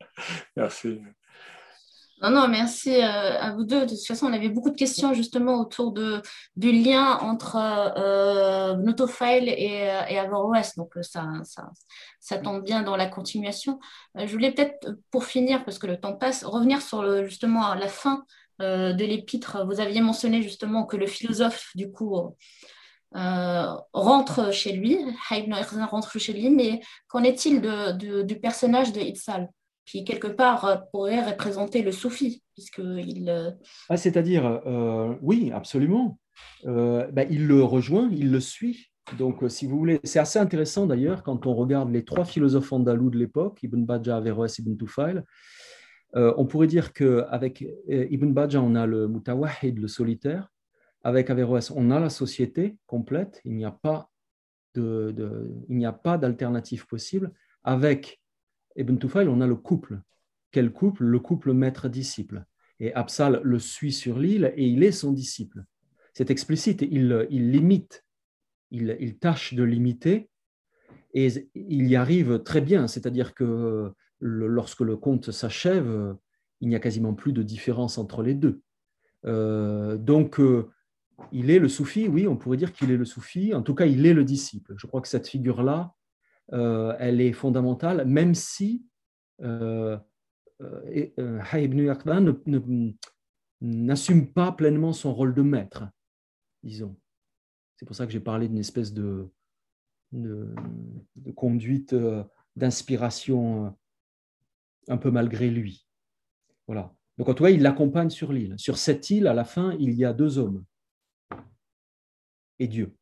Merci. Non, non, merci euh, à vous deux. De toute façon, on avait beaucoup de questions justement autour de, du lien entre euh, Notofile et, euh, et Averroès. Donc, euh, ça, ça, ça, tombe bien dans la continuation. je voulais peut-être, pour finir, parce que le temps passe, revenir sur le, justement la fin de l'épître. Vous aviez mentionné justement que le philosophe, du coup, rentre chez lui, Ibn rentre chez lui, mais qu'en est-il de, du personnage de Itzal qui quelque part euh, pourrait représenter le soufi, puisqu'il... Euh, ah, c'est-à-dire, euh, oui, absolument. Ben, il le rejoint, il le suit. Donc, si vous voulez, c'est assez intéressant d'ailleurs quand on regarde les trois philosophes andalous de l'époque, Ibn Bajjah, Averroès, Ibn Tufail. On pourrait dire qu'avec Ibn Bajjah, on a le mutawahid, le solitaire, avec Averroès, on a la société complète, il n'y a pas de, il n'y a pas d'alternative possible. Avec Ibn Tufail, on a le couple. Quel couple? Le couple maître-disciple. Et Absal le suit sur l'île et il est son disciple. C'est explicite, il, il limite, il, il, tâche de limiter et il y arrive très bien. C'est-à-dire que lorsque le conte s'achève, il n'y a quasiment plus de différence entre les deux. Euh, donc, euh, il est le soufi, oui, on pourrait dire qu'il est le soufi, en tout cas, il est le disciple. Je crois que cette figure-là, euh, elle est fondamentale, même si euh, ibn n'assume pas pleinement son rôle de maître, disons. C'est pour ça que j'ai parlé d'une espèce de conduite d'inspiration un peu malgré lui. Voilà. Donc, en tout cas, il l'accompagne sur l'île. Sur cette île, à la fin, il y a deux hommes et Dieu.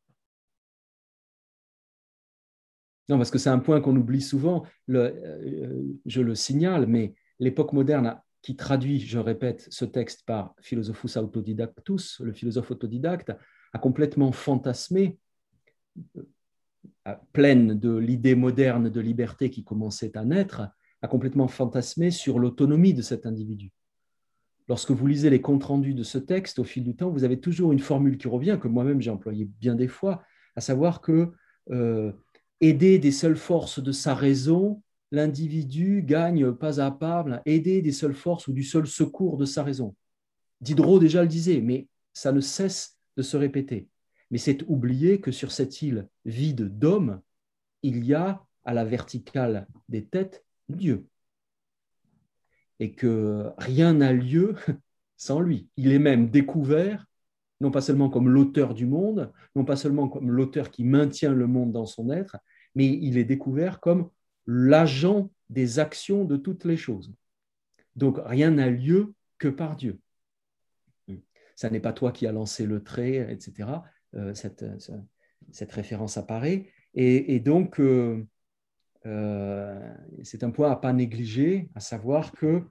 Non, parce que c'est un point qu'on oublie souvent, euh, je le signale, mais l'époque moderne qui traduit, je répète, ce texte par Philosophus Autodidactus, le philosophe autodidacte, a complètement fantasmé, euh, pleine de l'idée moderne de liberté qui commençait à naître, a complètement fantasmé sur l'autonomie de cet individu lorsque vous lisez les comptes rendus de ce texte au fil du temps, vous avez toujours une formule qui revient, que moi-même j'ai employée bien des fois, à savoir que euh, aider des seules forces de sa raison, l'individu gagne pas à pas, aider des seules forces ou du seul secours de sa raison. Diderot déjà le disait, mais ça ne cesse de se répéter. Mais c'est oublier que sur cette île vide d'hommes, il y a à la verticale des têtes Dieu et que rien n'a lieu sans lui. Il est même découvert, non pas seulement comme l'auteur du monde, non pas seulement comme l'auteur qui maintient le monde dans son être, mais il est découvert comme l'agent des actions de toutes les choses. Donc rien n'a lieu que par Dieu. Ça n'est pas toi qui as lancé le trait, etc. Euh, cette, référence apparaît. Et, donc, euh, c'est un point à pas négliger, à savoir que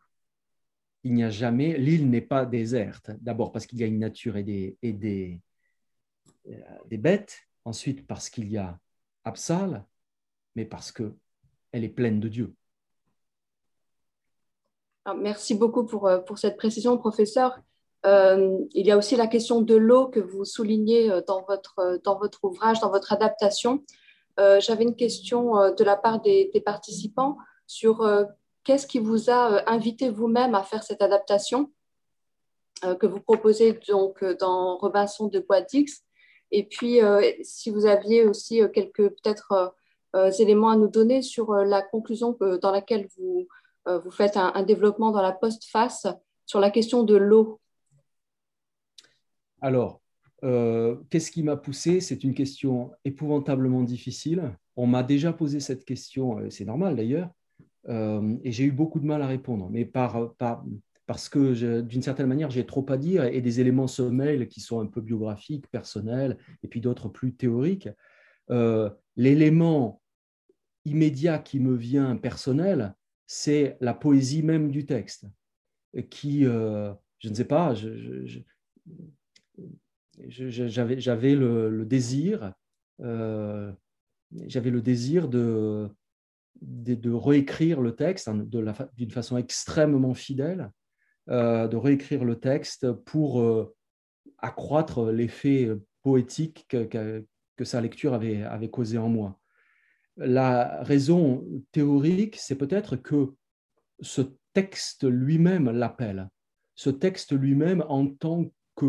il n'y a jamais, l'île n'est pas déserte. D'abord parce qu'il y a une nature et des, et des, euh, des bêtes, ensuite parce qu'il y a Absal, mais parce que elle est pleine de Dieu. merci beaucoup pour, euh, pour, cette précision, professeur. il y a aussi la question de l'eau que vous soulignez dans votre, dans votre ouvrage, dans votre adaptation. Euh, j'avais une question euh, de la part des, participants sur euh, qu'est-ce qui vous a invité vous-même à faire cette adaptation que vous proposez donc dans Robinson de Bois d'Ix. Et puis, si vous aviez aussi quelques peut-être éléments à nous donner sur la conclusion dans laquelle vous, vous faites un, un, développement dans la postface sur la question de l'eau. Alors, euh, qu'est-ce qui m'a poussé? C'est une question épouvantablement difficile. On m'a déjà posé cette question, euh, c'est normal d'ailleurs, euh, et j'ai eu beaucoup de mal à répondre, mais par, parce que d'une certaine manière, j'ai trop à dire et des éléments mêlent qui sont un peu biographiques, personnels, et puis d'autres plus théoriques. L'élément immédiat qui me vient personnel, c'est la poésie même du texte, qui, je ne sais pas, j'avais le, désir, euh, j'avais le désir de, de, réécrire le texte hein, d'une façon extrêmement fidèle, euh, de réécrire le texte pour euh, accroître l'effet poétique que, que, sa lecture avait, avait causé en moi. La raison théorique, c'est peut-être que ce texte lui-même l'appelle. Ce texte lui-même en tant que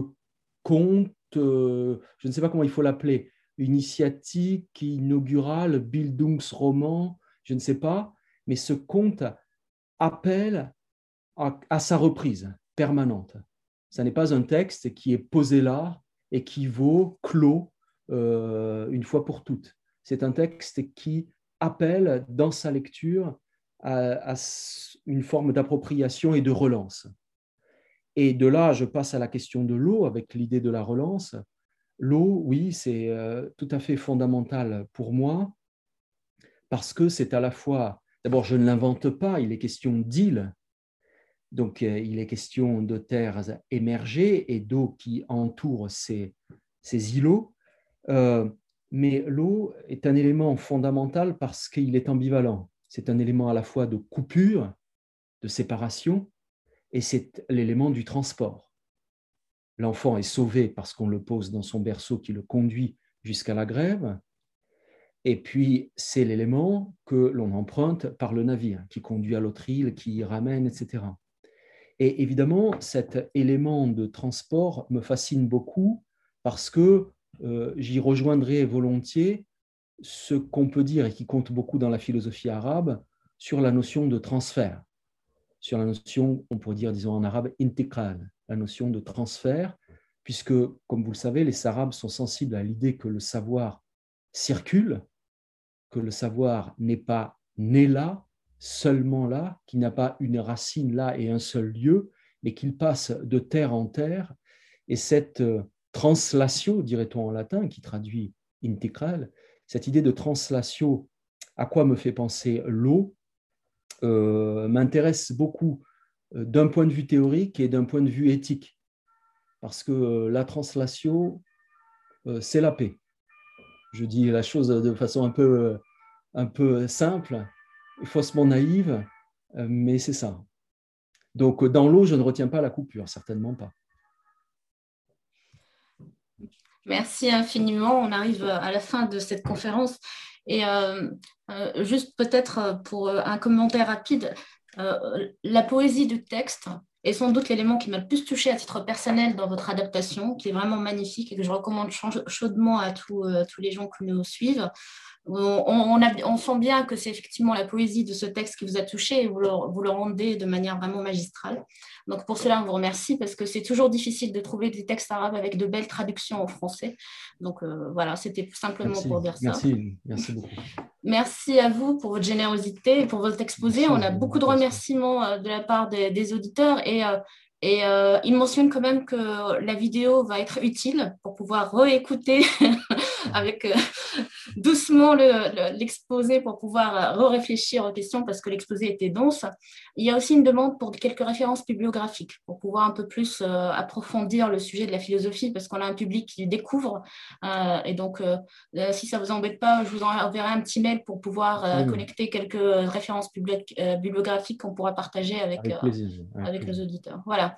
conte je ne sais pas comment il faut l'appeler, initiatique, inaugurale, Bildungsroman, je ne sais pas, mais ce conte appelle à, sa reprise permanente. Ce n'est pas un texte qui est posé là et qui vaut clos euh, une fois pour toutes. C'est un texte qui appelle dans sa lecture à une forme d'appropriation et de relance. Et de là, je passe à la question de l'eau avec l'idée de la relance. L'eau, oui, c'est euh, tout à fait fondamental pour moi parce que c'est à la fois, d'abord, je ne l'invente pas, il est question d'île, Donc, il est question de terres émergées et d'eau qui entoure ces, ces îlots. mais l'eau est un élément fondamental parce qu'il est ambivalent. C'est un élément à la fois de coupure, de séparation, et c'est l'élément du transport. L'enfant est sauvé parce qu'on le pose dans son berceau qui le conduit jusqu'à la grève, et puis c'est l'élément que l'on emprunte par le navire, qui conduit à l'autre île, qui y ramène, etc. Et évidemment, cet élément de transport me fascine beaucoup parce que euh, j'y rejoindrai volontiers ce qu'on peut dire et qui compte beaucoup dans la philosophie arabe sur la notion de transfert sur la notion, on pourrait dire, disons en arabe, intégral, la notion de transfert, puisque, comme vous le savez, les Arabes sont sensibles à l'idée que le savoir circule, que le savoir n'est pas né là, seulement là, qu'il n'a pas une racine là et un seul lieu, mais qu'il passe de terre en terre. Et cette euh, translation, dirait-on en latin, qui traduit intégral, cette idée de translation, à quoi me fait penser l'eau m'intéresse beaucoup euh, d'un point de vue théorique et d'un point de vue éthique, parce que euh, la translation, c'est la paix. Je dis la chose de façon un peu, un peu simple, faussement naïve, mais c'est ça. Donc dans l'eau, je ne retiens pas la coupure, certainement pas. Merci infiniment. On arrive à la fin de cette conférence. Et euh, euh, juste peut-être euh, pour un commentaire rapide, la poésie du texte est sans doute l'élément qui m'a le plus touché à titre personnel dans votre adaptation, qui est vraiment magnifique et que je recommande chaudement à tous, tous les gens qui nous suivent on, sent bien que c'est effectivement la poésie de ce texte qui vous a touché et vous le, vous le rendez de manière vraiment magistrale. Donc pour cela, on vous remercie parce que c'est toujours difficile de trouver des textes arabes avec de belles traductions en français. Donc euh, voilà, c'était simplement pour dire ça. Merci, beaucoup. Merci à vous pour votre générosité et pour votre exposé. on a beaucoup de remerciements euh, de la part des, auditeurs et euh, et euh, il mentionne quand même que la vidéo va être utile pour pouvoir réécouter avec euh, doucement l'exposé pour pouvoir euh, réfléchir aux questions parce que l'exposé était dense. Il y a aussi une demande pour quelques références bibliographiques pour pouvoir un peu plus approfondir le sujet de la philosophie parce qu'on a un public qui découvre. et donc, si ça ne vous embête pas, je vous enverrai un petit mail pour pouvoir connecter quelques références bibliographiques qu'on pourra partager avec, avec les auditeurs. Voilà.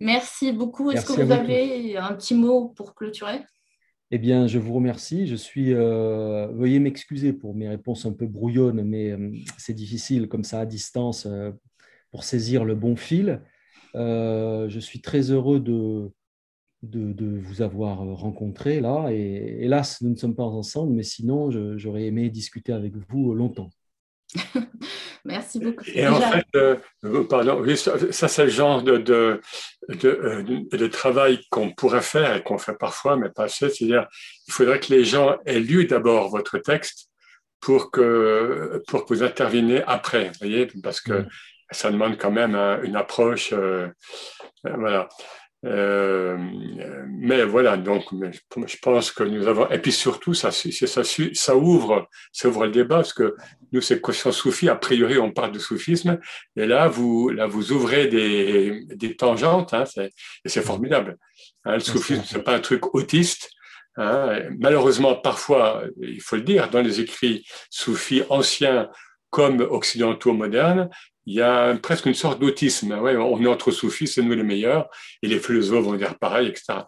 Merci beaucoup. Est-ce que vous avez un petit mot pour clôturer? Eh bien, je vous remercie. Je suis. Euh, veuillez m'excuser pour mes réponses un peu brouillonnes, mais euh, c'est difficile comme ça à distance euh, pour saisir le bon fil. je suis très heureux de, de, vous avoir rencontré là. Et hélas, nous ne sommes pas ensemble, mais sinon, j'aurais aimé discuter avec vous longtemps. Merci beaucoup. Et en fait, euh, euh, pardon, ça c'est le genre de, de, de, euh, de travail qu'on pourrait faire et qu'on fait parfois, mais pas assez. C'est-à-dire, il faudrait que les gens aient lu d'abord votre texte pour que, pour que vous interveniez après, vous voyez, parce que ça demande quand même une approche. voilà. Euh, mais voilà, donc je pense que nous avons. Et puis surtout, ça, ça, ça, ouvre, ça ouvre le débat parce que nous, c'est conscience soufie. A priori, on parle de soufisme, et là, vous, là, vous ouvrez des, des tangentes, hein, et c'est formidable. Hein, le soufisme, c'est pas un truc autiste. Hein, malheureusement, parfois, il faut le dire, dans les écrits soufis anciens comme occidentaux modernes, il y a presque une sorte d'autisme. Ouais, on est entre soufis, c'est nous les meilleurs, et les philosophes vont dire pareil, etc.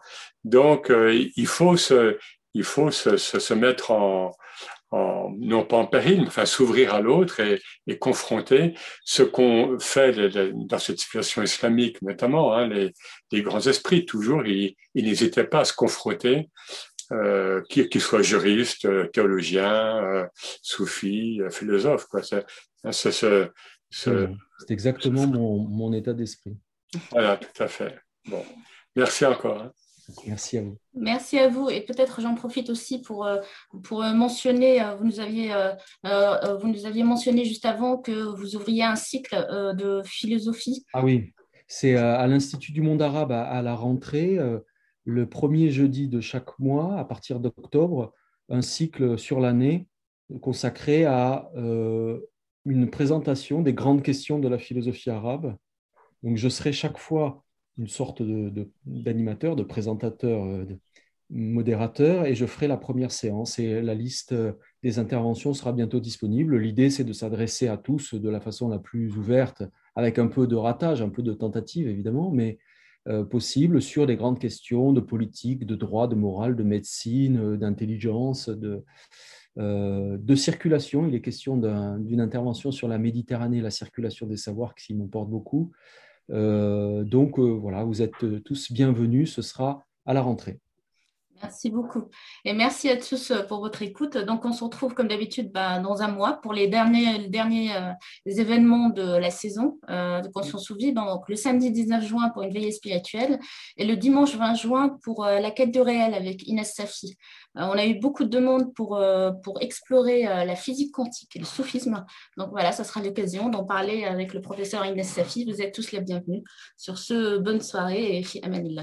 Donc, euh, il faut se, il faut se, se, mettre en, en, non pas en péril, mais enfin s'ouvrir à l'autre et, et, confronter ce qu'on fait dans cette situation islamique, notamment hein, les, les, grands esprits. Toujours, ils, ils n'hésitaient pas à se confronter euh, qu'ils soient juristes, théologiens, euh, soufis, philosophes. C'est, c'est, c'est exactement mon, mon état d'esprit. Voilà, tout à fait. Bon, merci encore. Hein. Merci à vous. Merci à vous. Et peut-être j'en profite aussi pour, euh, pour mentionner, euh, vous nous, aviez, euh, vous nous aviez mentionné juste avant que vous ouvriez un cycle de philosophie. Ah oui, c'est à l'Institut du monde arabe à, la rentrée, le premier jeudi de chaque mois, à partir d'octobre, un cycle sur l'année consacré à une présentation des grandes questions de la philosophie arabe Donc je serai chaque fois une sorte d'animateur, de, de, présentateur, de modérateur, et je ferai la première séance. Et la liste des interventions sera bientôt disponible. L'idée, c'est de s'adresser à tous de la façon la plus ouverte, avec un peu de ratage, un peu de tentative, évidemment, mais euh, possible sur des grandes questions de politique, de droit, de morale, de médecine, euh, d'intelligence, de, euh, de circulation. Il est question d'une intervention sur la Méditerranée, la circulation des savoirs qui m'importe beaucoup. donc voilà, vous êtes tous bienvenus. Ce sera à la rentrée. Merci beaucoup. Et merci à tous euh, pour votre écoute. Donc, on se retrouve comme d'habitude bah, dans un mois pour les derniers, derniers euh, événements de la saison euh, de Conscience sous vide. Donc, le samedi 19 juin pour une veillée spirituelle et le dimanche 20 juin pour la quête du réel avec Inès Safi. on a eu beaucoup de demandes pour, pour explorer la physique quantique et le soufisme. Donc, voilà, ça sera l'occasion d'en parler avec le professeur Inès Safi. Vous êtes tous les bienvenus. Sur ce, bonne soirée et fi.